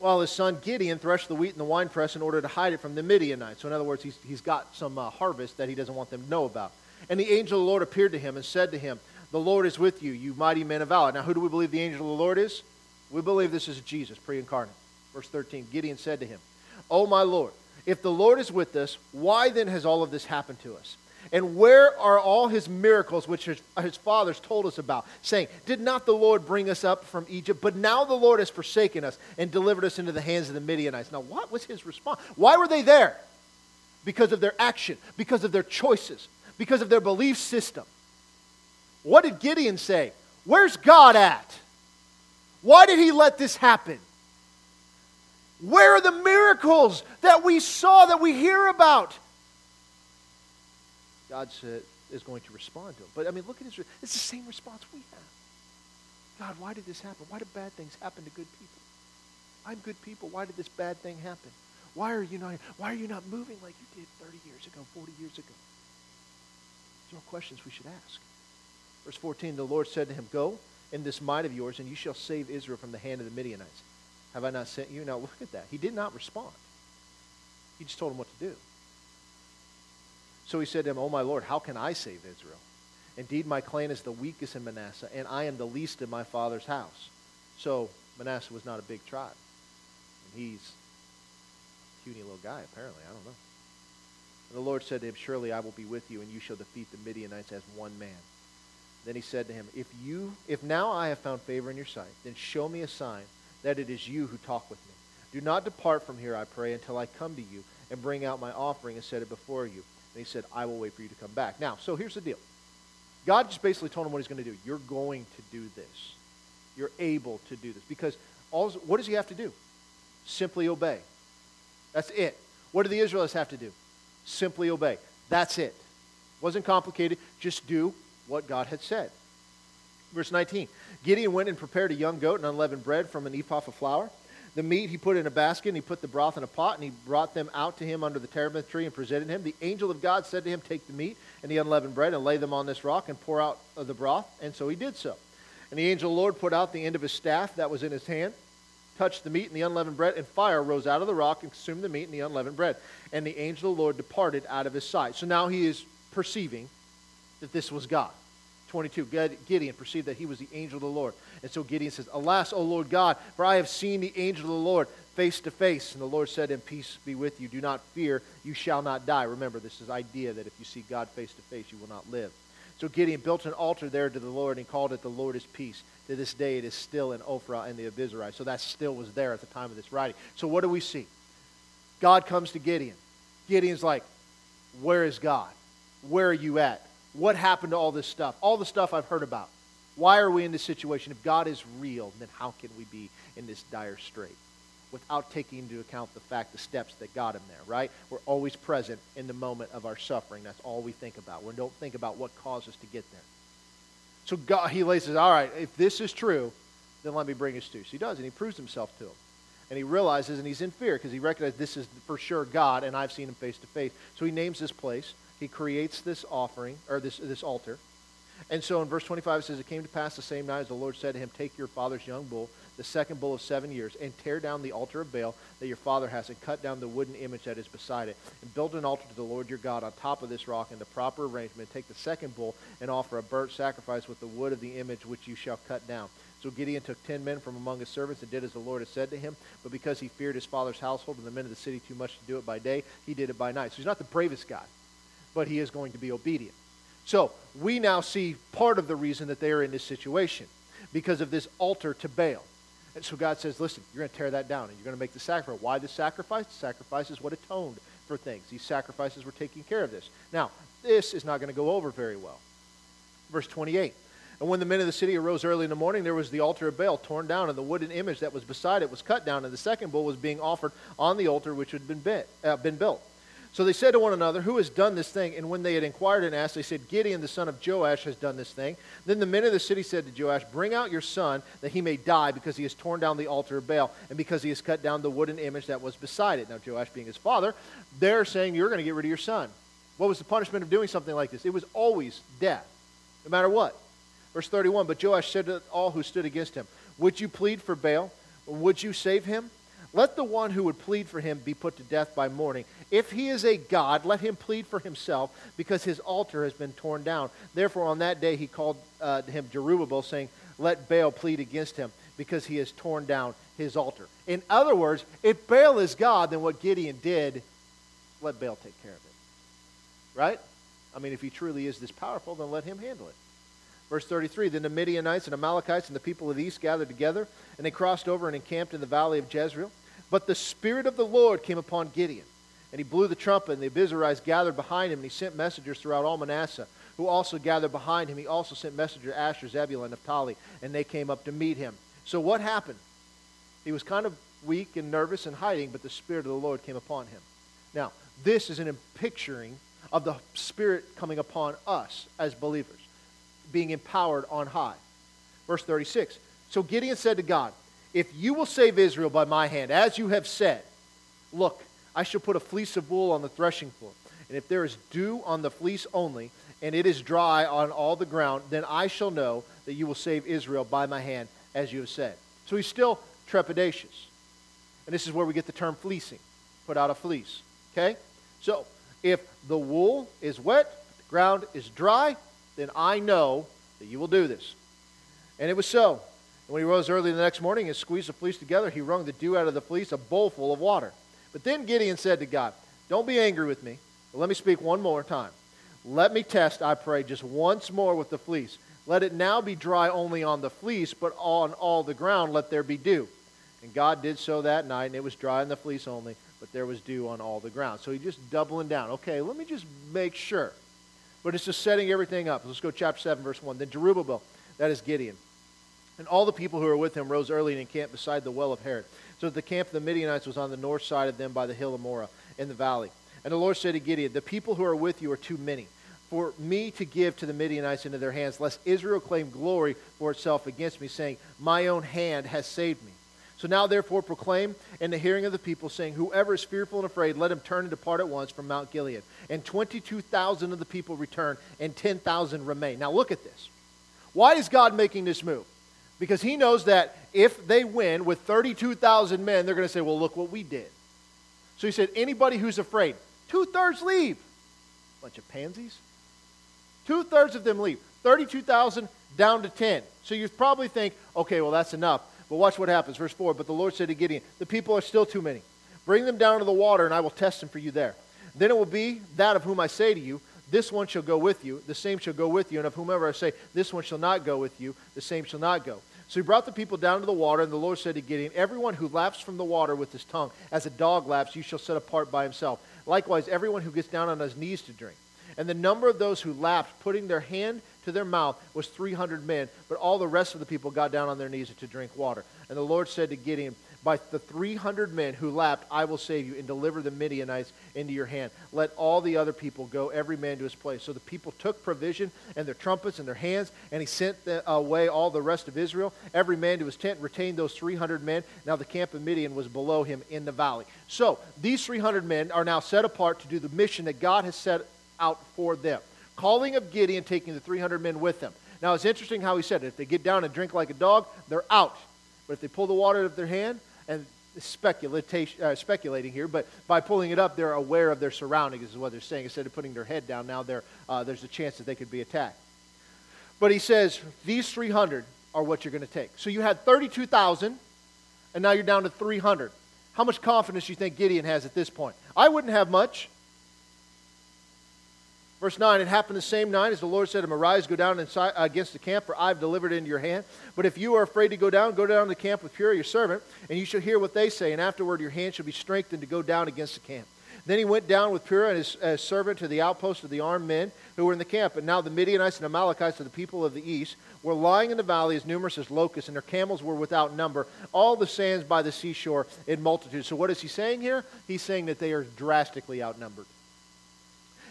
while his son Gideon threshed the wheat in the winepress in order to hide it from the Midianites. So, in other words, he's, he's got some uh, harvest that he doesn't want them to know about. And the angel of the Lord appeared to him and said to him, The Lord is with you, you mighty men of valor. Now, who do we believe the angel of the Lord is? We believe this is Jesus, pre incarnate. Verse 13 Gideon said to him, O my Lord, if the Lord is with us, why then has all of this happened to us? And where are all his miracles which his, his, fathers told us about, saying, Did not the Lord bring us up from Egypt? But now the Lord has forsaken us and delivered us into the hands of the Midianites. Now, what was his response? Why were they there? Because of their action, because of their choices, because of their belief system. What did Gideon say? Where's God at? Why did he let this happen? Where are the miracles that we saw, that we hear about? God is going to respond to him. But I mean, look at his, it's the same response we have. God, why did this happen? Why do bad things happen to good people? I'm good people. Why did this bad thing happen? Why are you not, why are you not moving like you did 30 years ago, 40 years ago? These are questions we should ask. Verse 14, the Lord said to him, Go in this might of yours, and you shall save Israel from the hand of the Midianites. Have I not sent you? Now look at that. He did not respond. He just told him what to do. So he said to him, Oh my Lord, how can I save Israel? Indeed, my clan is the weakest in Manasseh, and I am the least in my father's house. So Manasseh was not a big tribe. And he's a puny little guy, apparently. I don't know. And the Lord said to him, Surely I will be with you, and you shall defeat the Midianites as one man. Then he said to him, If you if now I have found favor in your sight, then show me a sign that it is you who talk with me. Do not depart from here, I pray, until I come to you and bring out my offering and set it before you. And he said, I will wait for you to come back. Now, so here's the deal. God just basically told him what he's going to do. You're going to do this. You're able to do this. Because all, what does he have to do? Simply obey. That's it. What do the Israelites have to do? Simply obey. That's it. Wasn't complicated. Just do what God had said. Verse 19 Gideon went and prepared a young goat and unleavened bread from an ephah of flour. The meat he put in a basket, and he put the broth in a pot, and he brought them out to him under the terebinth tree and presented him. The angel of God said to him, Take the meat and the unleavened bread and lay them on this rock and pour out the broth. And so he did so. And the angel of the Lord put out the end of his staff that was in his hand, touched the meat and the unleavened bread, and fire rose out of the rock and consumed the meat and the unleavened bread. And the angel of the Lord departed out of his sight. So now he is perceiving that this was God 22, Gideon perceived that he was the angel of the Lord. And so Gideon says, Alas, O Lord God, for I have seen the angel of the Lord face to face. And the Lord said, "In Peace be with you. Do not fear. You shall not die. Remember, this is idea that if you see God face to face, you will not live. So Gideon built an altar there to the Lord and called it the Lord is Peace. To this day, it is still in Ophrah and the Abiezrite. So that still was there at the time of this writing. So what do we see? God comes to Gideon. Gideon's like, Where is God? Where are you at? What happened to all this stuff? All the stuff I've heard about. Why are we in this situation? If God is real, then how can we be in this dire strait? Without taking into account the fact, the steps that got him there, right? We're always present in the moment of our suffering. That's all we think about. We don't think about what caused us to get there. So God, he lays says, all right, if this is true, then let me bring us to. So he does, and he proves himself to him. And he realizes, and he's in fear because he recognizes this is for sure God, and I've seen him face to face. So he names this place. He creates this offering, or this, this altar. And so in verse 25 it says, It came to pass the same night as the Lord said to him, Take your father's young bull, the second bull of seven years, and tear down the altar of Baal that your father has, and cut down the wooden image that is beside it, and build an altar to the Lord your God on top of this rock in the proper arrangement. Take the second bull and offer a burnt sacrifice with the wood of the image which you shall cut down. So Gideon took ten men from among his servants and did as the Lord had said to him. But because he feared his father's household and the men of the city too much to do it by day, he did it by night. So he's not the bravest guy, but he is going to be obedient. So we now see part of the reason that they are in this situation because of this altar to Baal. And so God says, listen, you're going to tear that down and you're going to make the sacrifice. Why the sacrifice? The sacrifice is what atoned for things. These sacrifices were taking care of this. Now, this is not going to go over very well. Verse 28. And when the men of the city arose early in the morning, there was the altar of Baal torn down, and the wooden image that was beside it was cut down, and the second bull was being offered on the altar which had been, bit, uh, been built. So they said to one another, Who has done this thing? And when they had inquired and asked, they said, Gideon, the son of Joash, has done this thing. Then the men of the city said to Joash, Bring out your son, that he may die, because he has torn down the altar of Baal, and because he has cut down the wooden image that was beside it. Now, Joash being his father, they're saying, You're going to get rid of your son. What was the punishment of doing something like this? It was always death, no matter what. Verse 31 But Joash said to all who stood against him, Would you plead for Baal? Would you save him? Let the one who would plead for him be put to death by morning. If he is a God, let him plead for himself, because his altar has been torn down. Therefore, on that day he called uh, him Jerubbaal, saying, Let Baal plead against him, because he has torn down his altar. In other words, if Baal is God, then what Gideon did, let Baal take care of it. Right? I mean, if he truly is this powerful, then let him handle it. Verse 33 Then the Midianites and Amalekites and the people of the east gathered together, and they crossed over and encamped in the valley of Jezreel. But the Spirit of the Lord came upon Gideon, and he blew the trumpet, and the Abiezrites gathered behind him, and he sent messengers throughout all Manasseh, who also gathered behind him. He also sent messengers Asher, Zebulun, and Naphtali, and they came up to meet him. So what happened? He was kind of weak and nervous and hiding, but the Spirit of the Lord came upon him. Now, this is an picturing of the Spirit coming upon us as believers, being empowered on high. Verse 36. So Gideon said to God, if you will save Israel by my hand, as you have said, look, I shall put a fleece of wool on the threshing floor. And if there is dew on the fleece only, and it is dry on all the ground, then I shall know that you will save Israel by my hand, as you have said. So he's still trepidatious. And this is where we get the term fleecing put out a fleece. Okay? So if the wool is wet, the ground is dry, then I know that you will do this. And it was so. And when he rose early the next morning and squeezed the fleece together, he wrung the dew out of the fleece, a bowl full of water. But then Gideon said to God, Don't be angry with me, let me speak one more time. Let me test, I pray, just once more with the fleece. Let it now be dry only on the fleece, but on all the ground let there be dew. And God did so that night, and it was dry on the fleece only, but there was dew on all the ground. So he just doubling down. Okay, let me just make sure. But it's just setting everything up. Let's go chapter 7, verse 1. Then Jerubbaal, that is Gideon and all the people who were with him rose early and encamped beside the well of Harod. So the camp of the Midianites was on the north side of them by the hill of Moreh in the valley. And the Lord said to Gideon, The people who are with you are too many for me to give to the Midianites into their hands, lest Israel claim glory for itself against me, saying, My own hand has saved me. So now, therefore, proclaim in the hearing of the people, saying, Whoever is fearful and afraid, let him turn and depart at once from Mount Gilead. And 22,000 of the people return, and 10,000 remain. Now, look at this. Why is God making this move? Because he knows that if they win with 32,000 men, they're going to say, well, look what we did. So he said, anybody who's afraid, two thirds leave. Bunch of pansies. Two thirds of them leave. 32,000 down to 10. So you probably think, okay, well, that's enough. But watch what happens. Verse 4 But the Lord said to Gideon, The people are still too many. Bring them down to the water, and I will test them for you there. Then it will be that of whom I say to you, This one shall go with you, the same shall go with you, and of whomever I say, This one shall not go with you, the same shall not go. So he brought the people down to the water, and the Lord said to Gideon, Everyone who laps from the water with his tongue, as a dog laps, you shall set apart by himself. Likewise, everyone who gets down on his knees to drink. And the number of those who lapped, putting their hand to their mouth, was 300 men. But all the rest of the people got down on their knees to drink water. And the Lord said to Gideon, By the 300 men who lapped, I will save you and deliver the Midianites into your hand. Let all the other people go, every man to his place. So the people took provision and their trumpets in their hands, and he sent away all the rest of Israel, every man to his tent, retained those 300 men. Now the camp of Midian was below him in the valley. So these 300 men are now set apart to do the mission that God has set out for them. Calling of Gideon, taking the 300 men with them. Now, it's interesting how he said it. If they get down and drink like a dog, they're out. But if they pull the water out of their hand, and uh, speculating here, but by pulling it up, they're aware of their surroundings, is what they're saying. Instead of putting their head down, now uh, there's a chance that they could be attacked. But he says, these 300 are what you're going to take. So you had 32,000, and now you're down to 300. How much confidence do you think Gideon has at this point? I wouldn't have much. Verse 9, it happened the same night as the Lord said to him, Arise, go down inside, uh, against the camp, for I've delivered it into your hand. But if you are afraid to go down, go down to the camp with Purah, your servant, and you shall hear what they say, and afterward your hand shall be strengthened to go down against the camp. Then he went down with Purah and his, his servant to the outpost of the armed men who were in the camp. And now the Midianites and Amalekites, of the people of the east, were lying in the valley as numerous as locusts, and their camels were without number, all the sands by the seashore in multitude. So what is he saying here? He's saying that they are drastically outnumbered.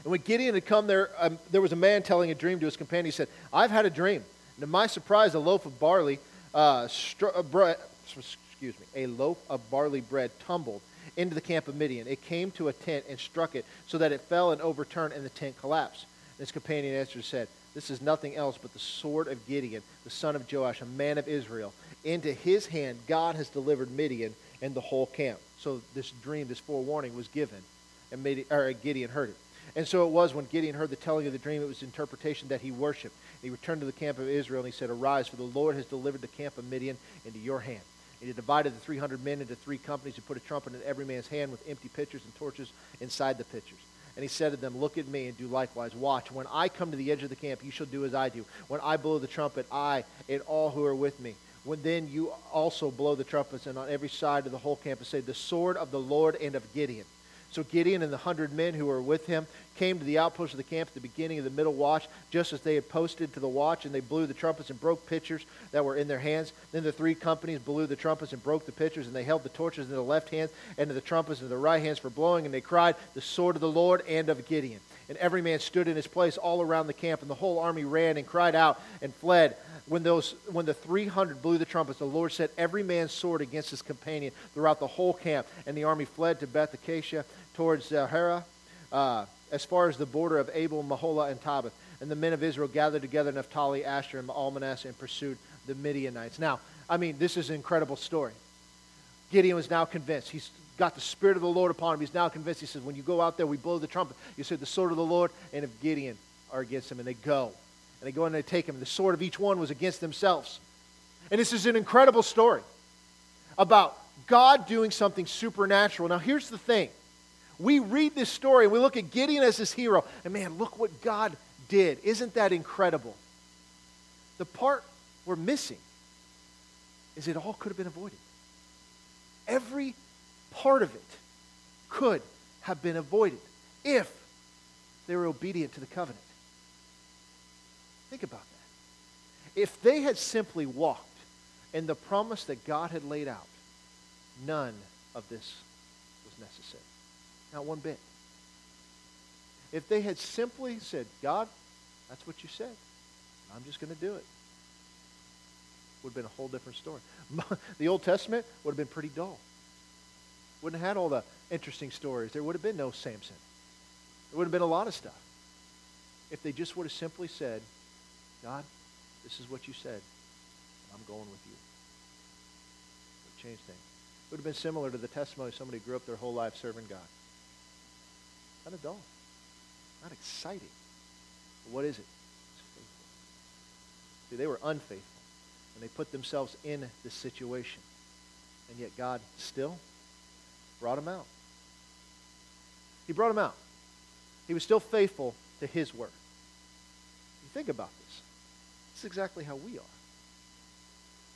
And when Gideon had come there, um, there was a man telling a dream to his companion. He said, I've had a dream. And to my surprise, a loaf of barley, uh, uh, bread, excuse me, a loaf of barley bread tumbled into the camp of Midian. It came to a tent and struck it so that it fell and overturned, and the tent collapsed. And his companion answered and said, This is nothing else but the sword of Gideon, the son of Joash, a man of Israel. Into his hand God has delivered Midian and the whole camp. So this dream, this forewarning was given, and Gideon heard it. And so it was when Gideon heard the telling of the dream, it was interpretation that he worshiped. He returned to the camp of Israel and he said, Arise, for the Lord has delivered the camp of Midian into your hand. And he divided the 300 men into three companies and put a trumpet in every man's hand with empty pitchers and torches inside the pitchers. And he said to them, Look at me and do likewise. Watch. When I come to the edge of the camp, you shall do as I do. When I blow the trumpet, I and all who are with me. When then you also blow the trumpets, and on every side of the whole camp, and say, The sword of the Lord and of Gideon. So Gideon and the hundred men who were with him came to the outpost of the camp at the beginning of the middle watch, just as they had posted to the watch, and they blew the trumpets and broke pitchers that were in their hands. Then the three companies blew the trumpets and broke the pitchers, and they held the torches in the left hands and the trumpets in the right hands for blowing, and they cried, The sword of the Lord and of Gideon. And every man stood in his place all around the camp, and the whole army ran and cried out and fled when, those, when the 300 blew the trumpets, the Lord set every man's sword against his companion throughout the whole camp. And the army fled to Beth Acacia towards Zahara, uh, as far as the border of Abel, Meholah, and Tabith. And the men of Israel gathered together Naphtali, Asher, and all Manasseh and pursued the Midianites. Now, I mean, this is an incredible story. Gideon was now convinced. He's got the Spirit of the Lord upon him. He's now convinced. He says, When you go out there, we blow the trumpet. You say, The sword of the Lord and of Gideon are against him. And they go. And they go and they take him. The sword of each one was against themselves. And this is an incredible story about God doing something supernatural. Now, here's the thing we read this story and we look at Gideon as this hero, and man, look what God did. Isn't that incredible? The part we're missing is it all could have been avoided. Every part of it could have been avoided if they were obedient to the covenant. Think about that. If they had simply walked in the promise that God had laid out, none of this was necessary. Not one bit. If they had simply said, God, that's what you said. I'm just going to do it. Would have been a whole different story. (laughs) the Old Testament would have been pretty dull. Wouldn't have had all the interesting stories. There would have been no Samson. There would have been a lot of stuff. If they just would have simply said, God, this is what you said. I'm going with you. It would change things. It would have been similar to the testimony of somebody who grew up their whole life serving God. Not a dull. Not exciting. But what is it? See, they were unfaithful, and they put themselves in this situation. And yet God still brought him out. He brought him out. He was still faithful to his word. You think about this. This is exactly how we are.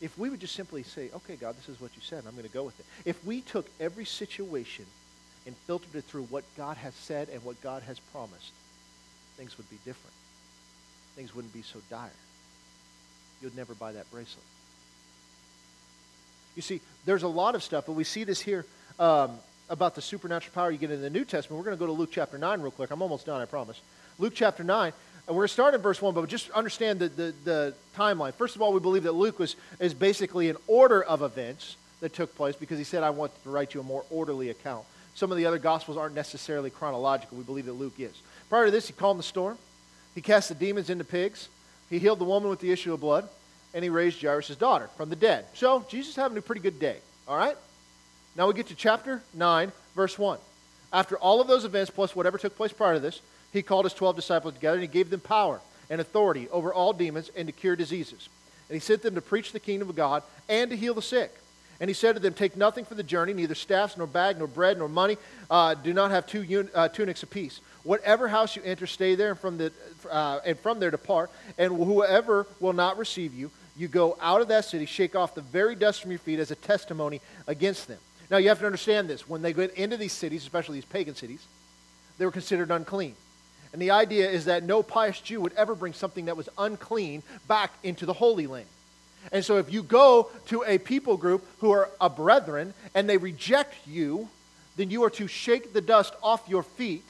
If we would just simply say, okay, God, this is what you said, I'm going to go with it. If we took every situation and filtered it through what God has said and what God has promised, things would be different. Things wouldn't be so dire. You'd never buy that bracelet. You see, there's a lot of stuff, but we see this here um, about the supernatural power you get in the New Testament. We're going to go to Luke chapter 9 real quick. I'm almost done, I promise. Luke chapter 9. And we're going to start in verse 1, but just understand the, the, the timeline. First of all, we believe that Luke was, is basically an order of events that took place because he said, I want to write you a more orderly account. Some of the other Gospels aren't necessarily chronological. We believe that Luke is. Prior to this, he calmed the storm. He cast the demons into pigs. He healed the woman with the issue of blood. And he raised Jairus' daughter from the dead. So, Jesus having a pretty good day. All right? Now we get to chapter 9, verse 1. After all of those events, plus whatever took place prior to this, he called his 12 disciples together and he gave them power and authority over all demons and to cure diseases. And he sent them to preach the kingdom of God and to heal the sick. And he said to them, Take nothing for the journey, neither staffs, nor bag, nor bread, nor money. Uh, do not have two un- uh, tunics apiece. Whatever house you enter, stay there, and from, the, uh, and from there depart. And whoever will not receive you, you go out of that city, shake off the very dust from your feet as a testimony against them. Now, you have to understand this. When they get into these cities, especially these pagan cities, they were considered unclean. And the idea is that no pious Jew would ever bring something that was unclean back into the Holy Land. And so if you go to a people group who are a brethren and they reject you, then you are to shake the dust off your feet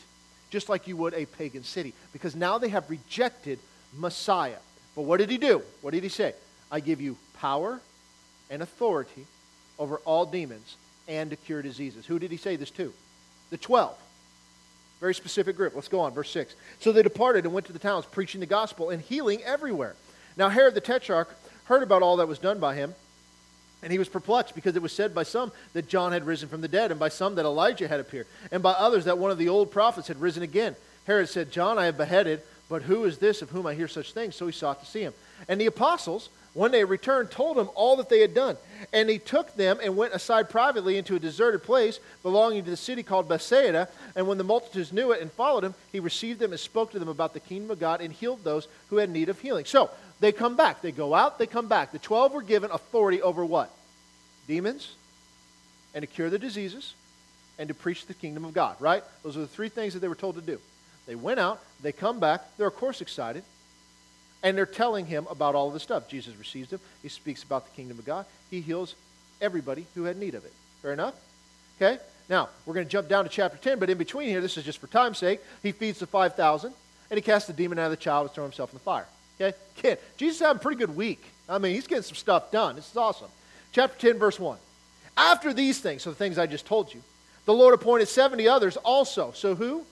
just like you would a pagan city. Because now they have rejected Messiah. But what did he do? What did he say? I give you power and authority over all demons and to cure diseases. Who did he say this to? The 12. Very specific group. Let's go on, verse 6. So they departed and went to the towns, preaching the gospel and healing everywhere. Now Herod the Tetrarch heard about all that was done by him, and he was perplexed because it was said by some that John had risen from the dead, and by some that Elijah had appeared, and by others that one of the old prophets had risen again. Herod said, John I have beheaded, but who is this of whom I hear such things? So he sought to see him. And the apostles, when they returned, told him all that they had done. And he took them and went aside privately into a deserted place belonging to the city called Bethsaida. And when the multitudes knew it and followed him, he received them and spoke to them about the kingdom of God and healed those who had need of healing. So they come back. They go out, they come back. The 12 were given authority over what? Demons, and to cure the diseases, and to preach the kingdom of God, right? Those are the three things that they were told to do. They went out, they come back, they're of course excited. And they're telling him about all of this stuff. Jesus receives them. He speaks about the kingdom of God. He heals everybody who had need of it. Fair enough? Okay? Now, we're going to jump down to chapter 10, but in between here, this is just for time's sake. He feeds the 5,000, and he casts the demon out of the child and throws himself in the fire. Okay? Kid, Jesus had a pretty good week. I mean, he's getting some stuff done. This is awesome. Chapter 10, verse 1. After these things, so the things I just told you, the Lord appointed 70 others also. So who?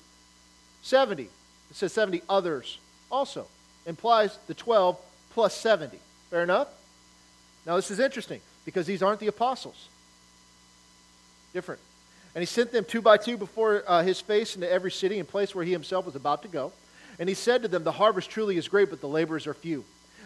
70. It says 70 others also implies the 12 plus 70. Fair enough? Now, this is interesting because these aren't the apostles. Different. And he sent them two by two before uh, his face into every city and place where he himself was about to go. And he said to them, The harvest truly is great, but the laborers are few.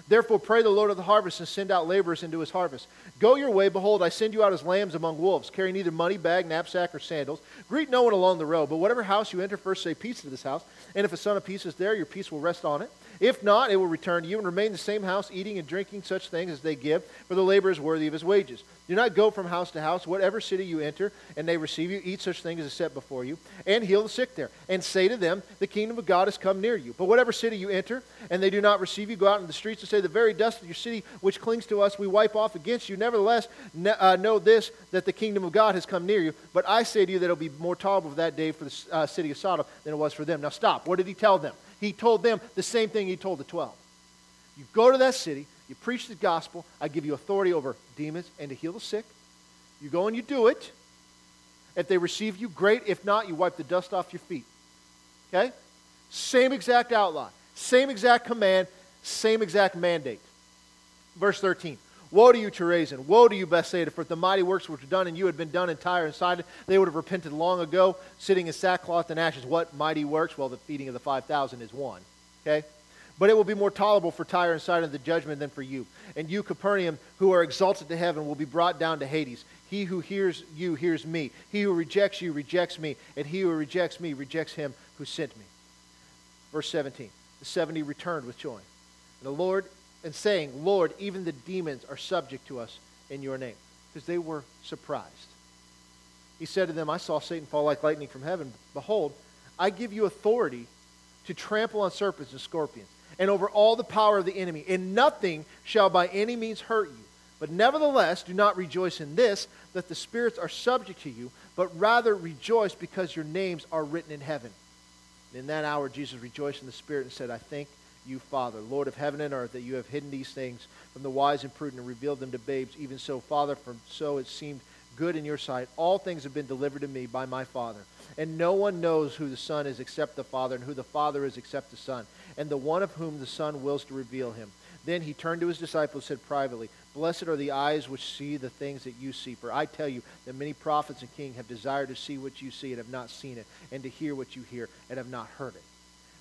Therefore, pray the Lord of the harvest and send out laborers into his harvest. Go your way, behold, I send you out as lambs among wolves. Carry neither money, bag, knapsack, or sandals. Greet no one along the road, but whatever house you enter, first say peace to this house. And if a son of peace is there, your peace will rest on it. If not, it will return to you and remain in the same house, eating and drinking such things as they give, for the labor is worthy of his wages. Do not go from house to house, whatever city you enter, and they receive you, eat such things as is set before you, and heal the sick there. And say to them, The kingdom of God has come near you. But whatever city you enter, and they do not receive you, go out into the streets and say, The very dust of your city which clings to us, we wipe off against you. Nevertheless, ne- uh, know this, that the kingdom of God has come near you. But I say to you that it will be more tolerable that day for the uh, city of Sodom than it was for them. Now stop. What did he tell them? He told them the same thing he told the 12. You go to that city, you preach the gospel, I give you authority over demons and to heal the sick you go and you do it. If they receive you, great. If not, you wipe the dust off your feet. Okay? Same exact outline, same exact command, same exact mandate. Verse 13. Woe to you, Chorazin! Woe to you, Bethsaida! For if the mighty works which were done in you had been done in Tyre and Sidon, they would have repented long ago, sitting in sackcloth and ashes. What mighty works? Well, the feeding of the 5,000 is one. Okay? But it will be more tolerable for Tyre and Sidon the judgment than for you. And you, Capernaum, who are exalted to heaven, will be brought down to Hades. He who hears you hears me. He who rejects you rejects me. And he who rejects me rejects him who sent me. Verse 17 The 70 returned with joy. And the Lord, and saying, Lord, even the demons are subject to us in your name. Because they were surprised. He said to them, I saw Satan fall like lightning from heaven. Behold, I give you authority to trample on serpents and scorpions and over all the power of the enemy, and nothing shall by any means hurt you. But nevertheless, do not rejoice in this, that the spirits are subject to you, but rather rejoice because your names are written in heaven. And in that hour, Jesus rejoiced in the Spirit and said, I thank you, Father, Lord of heaven and earth, that you have hidden these things from the wise and prudent and revealed them to babes. Even so, Father, for so it seemed good in your sight. All things have been delivered to me by my Father. And no one knows who the Son is except the Father, and who the Father is except the Son, and the one of whom the Son wills to reveal him. Then he turned to his disciples and said privately, Blessed are the eyes which see the things that you see. For I tell you that many prophets and kings have desired to see what you see and have not seen it, and to hear what you hear and have not heard it.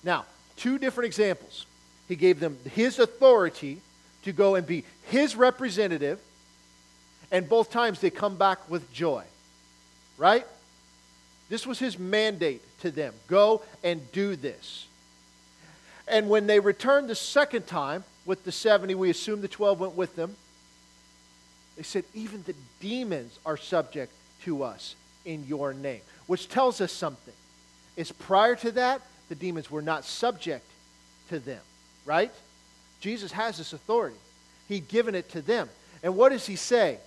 Now, two different examples. He gave them his authority to go and be his representative, and both times they come back with joy. Right? This was his mandate to them go and do this. And when they returned the second time with the 70, we assume the 12 went with them. They said, Even the demons are subject to us in your name, which tells us something. Is prior to that, the demons were not subject to them, right? Jesus has this authority. He'd given it to them. And what does he say?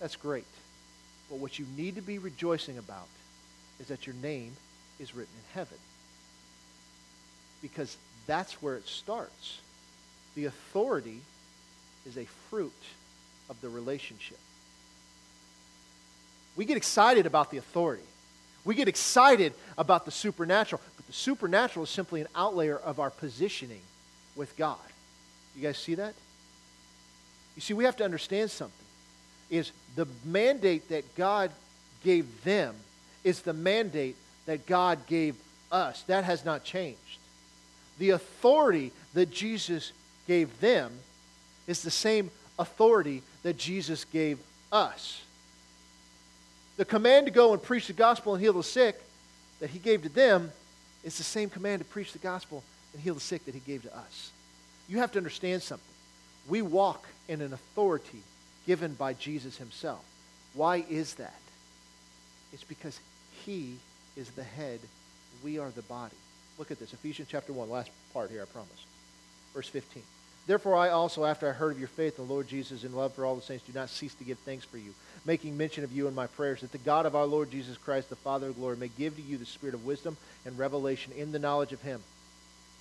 That's great. But what you need to be rejoicing about is that your name is written in heaven. Because that's where it starts. The authority is a fruit of the relationship. We get excited about the authority. We get excited about the supernatural, but the supernatural is simply an outlayer of our positioning with God. You guys see that? You see, we have to understand something. Is the mandate that God gave them is the mandate that God gave us. That has not changed. The authority that Jesus gave them is the same authority that Jesus gave us. The command to go and preach the gospel and heal the sick that he gave to them is the same command to preach the gospel and heal the sick that he gave to us. You have to understand something. We walk in an authority given by Jesus himself. Why is that? It's because he is the head, we are the body. Look at this Ephesians chapter 1, last part here, I promise. Verse 15. Therefore, I also, after I heard of your faith in the Lord Jesus and love for all the saints, do not cease to give thanks for you, making mention of you in my prayers, that the God of our Lord Jesus Christ, the Father of glory, may give to you the spirit of wisdom and revelation in the knowledge of him,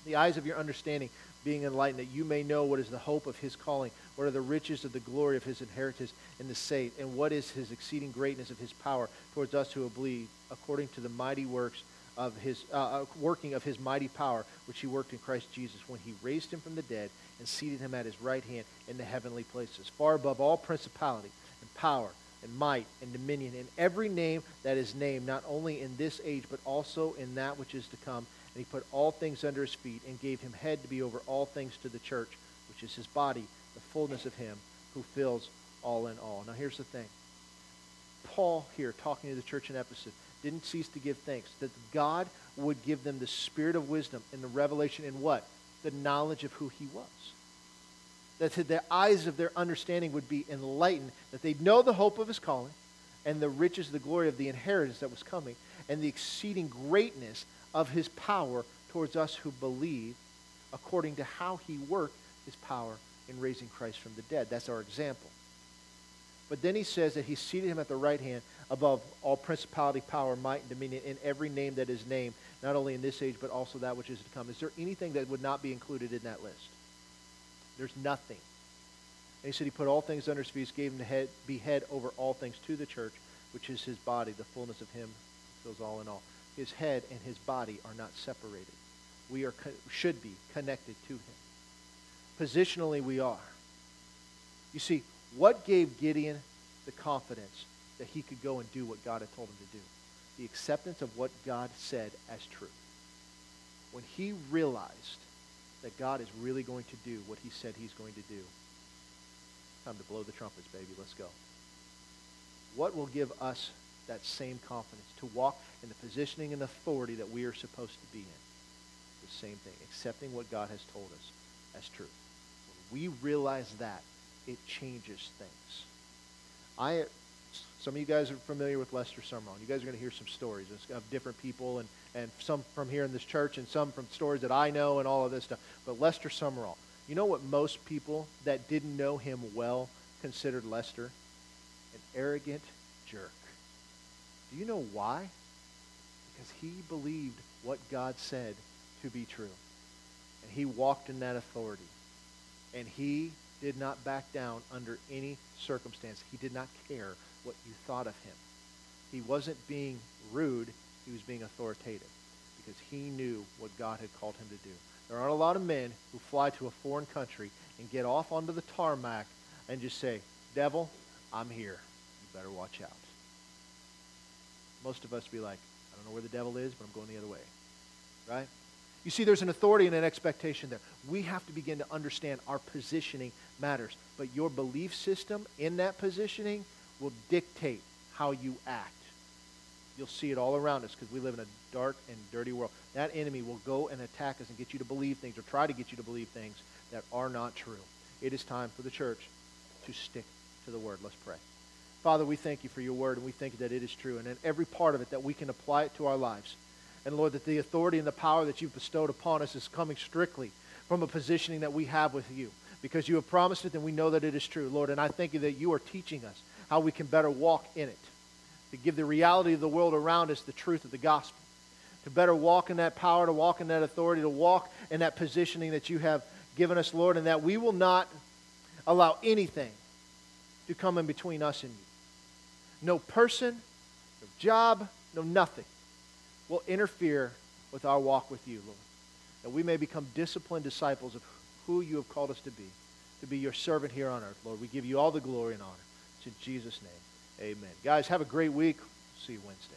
the eyes of your understanding being enlightened, that you may know what is the hope of his calling, what are the riches of the glory of his inheritance in the saints, and what is his exceeding greatness of his power towards us who believe, according to the mighty works of his uh, uh, working of his mighty power, which he worked in Christ Jesus when he raised him from the dead and seated him at his right hand in the heavenly places, far above all principality and power and might and dominion, in every name that is named, not only in this age, but also in that which is to come. And he put all things under his feet and gave him head to be over all things to the church, which is his body, the fullness of him who fills all in all. Now here's the thing. Paul here talking to the church in Ephesus didn't cease to give thanks that God would give them the spirit of wisdom and the revelation in what? The knowledge of who he was. That the eyes of their understanding would be enlightened, that they'd know the hope of his calling and the riches, the glory of the inheritance that was coming, and the exceeding greatness of his power towards us who believe, according to how he worked his power in raising Christ from the dead. That's our example. But then he says that he seated him at the right hand above all principality, power, might, and dominion in every name that is named, not only in this age, but also that which is to come. Is there anything that would not be included in that list? There's nothing. And he said he put all things under his feet, gave him to head, be head over all things to the church, which is his body, the fullness of him fills all in all. His head and his body are not separated. We are should be connected to him. Positionally, we are. You see, what gave Gideon the confidence that he could go and do what God had told him to do? The acceptance of what God said as true. When he realized that God is really going to do what he said he's going to do. Time to blow the trumpets, baby. Let's go. What will give us that same confidence to walk in the positioning and authority that we are supposed to be in? The same thing, accepting what God has told us as truth. When we realize that, it changes things. I, some of you guys are familiar with Lester Sumrall. You guys are going to hear some stories of different people, and, and some from here in this church, and some from stories that I know, and all of this stuff. But Lester Sumrall, you know what most people that didn't know him well considered Lester? An arrogant jerk. Do you know why? Because he believed what God said to be true. And he walked in that authority. And he did not back down under any circumstance. He did not care what you thought of him. He wasn't being rude, he was being authoritative because he knew what God had called him to do. There aren't a lot of men who fly to a foreign country and get off onto the tarmac and just say, Devil, I'm here. You better watch out. Most of us be like, I don't know where the devil is, but I'm going the other way. Right? You see, there's an authority and an expectation there. We have to begin to understand our positioning matters. But your belief system in that positioning will dictate how you act. You'll see it all around us because we live in a dark and dirty world. That enemy will go and attack us and get you to believe things or try to get you to believe things that are not true. It is time for the church to stick to the word. Let's pray. Father, we thank you for your word and we think that it is true. And in every part of it, that we can apply it to our lives. And Lord, that the authority and the power that you've bestowed upon us is coming strictly from a positioning that we have with you. Because you have promised it and we know that it is true, Lord. And I thank you that you are teaching us how we can better walk in it to give the reality of the world around us the truth of the gospel, to better walk in that power, to walk in that authority, to walk in that positioning that you have given us, Lord, and that we will not allow anything to come in between us and you. No person, no job, no nothing will interfere with our walk with you, Lord. That we may become disciplined disciples of who you have called us to be, to be your servant here on earth, Lord. We give you all the glory and honor. It's in Jesus' name. Amen. Guys, have a great week. See you Wednesday.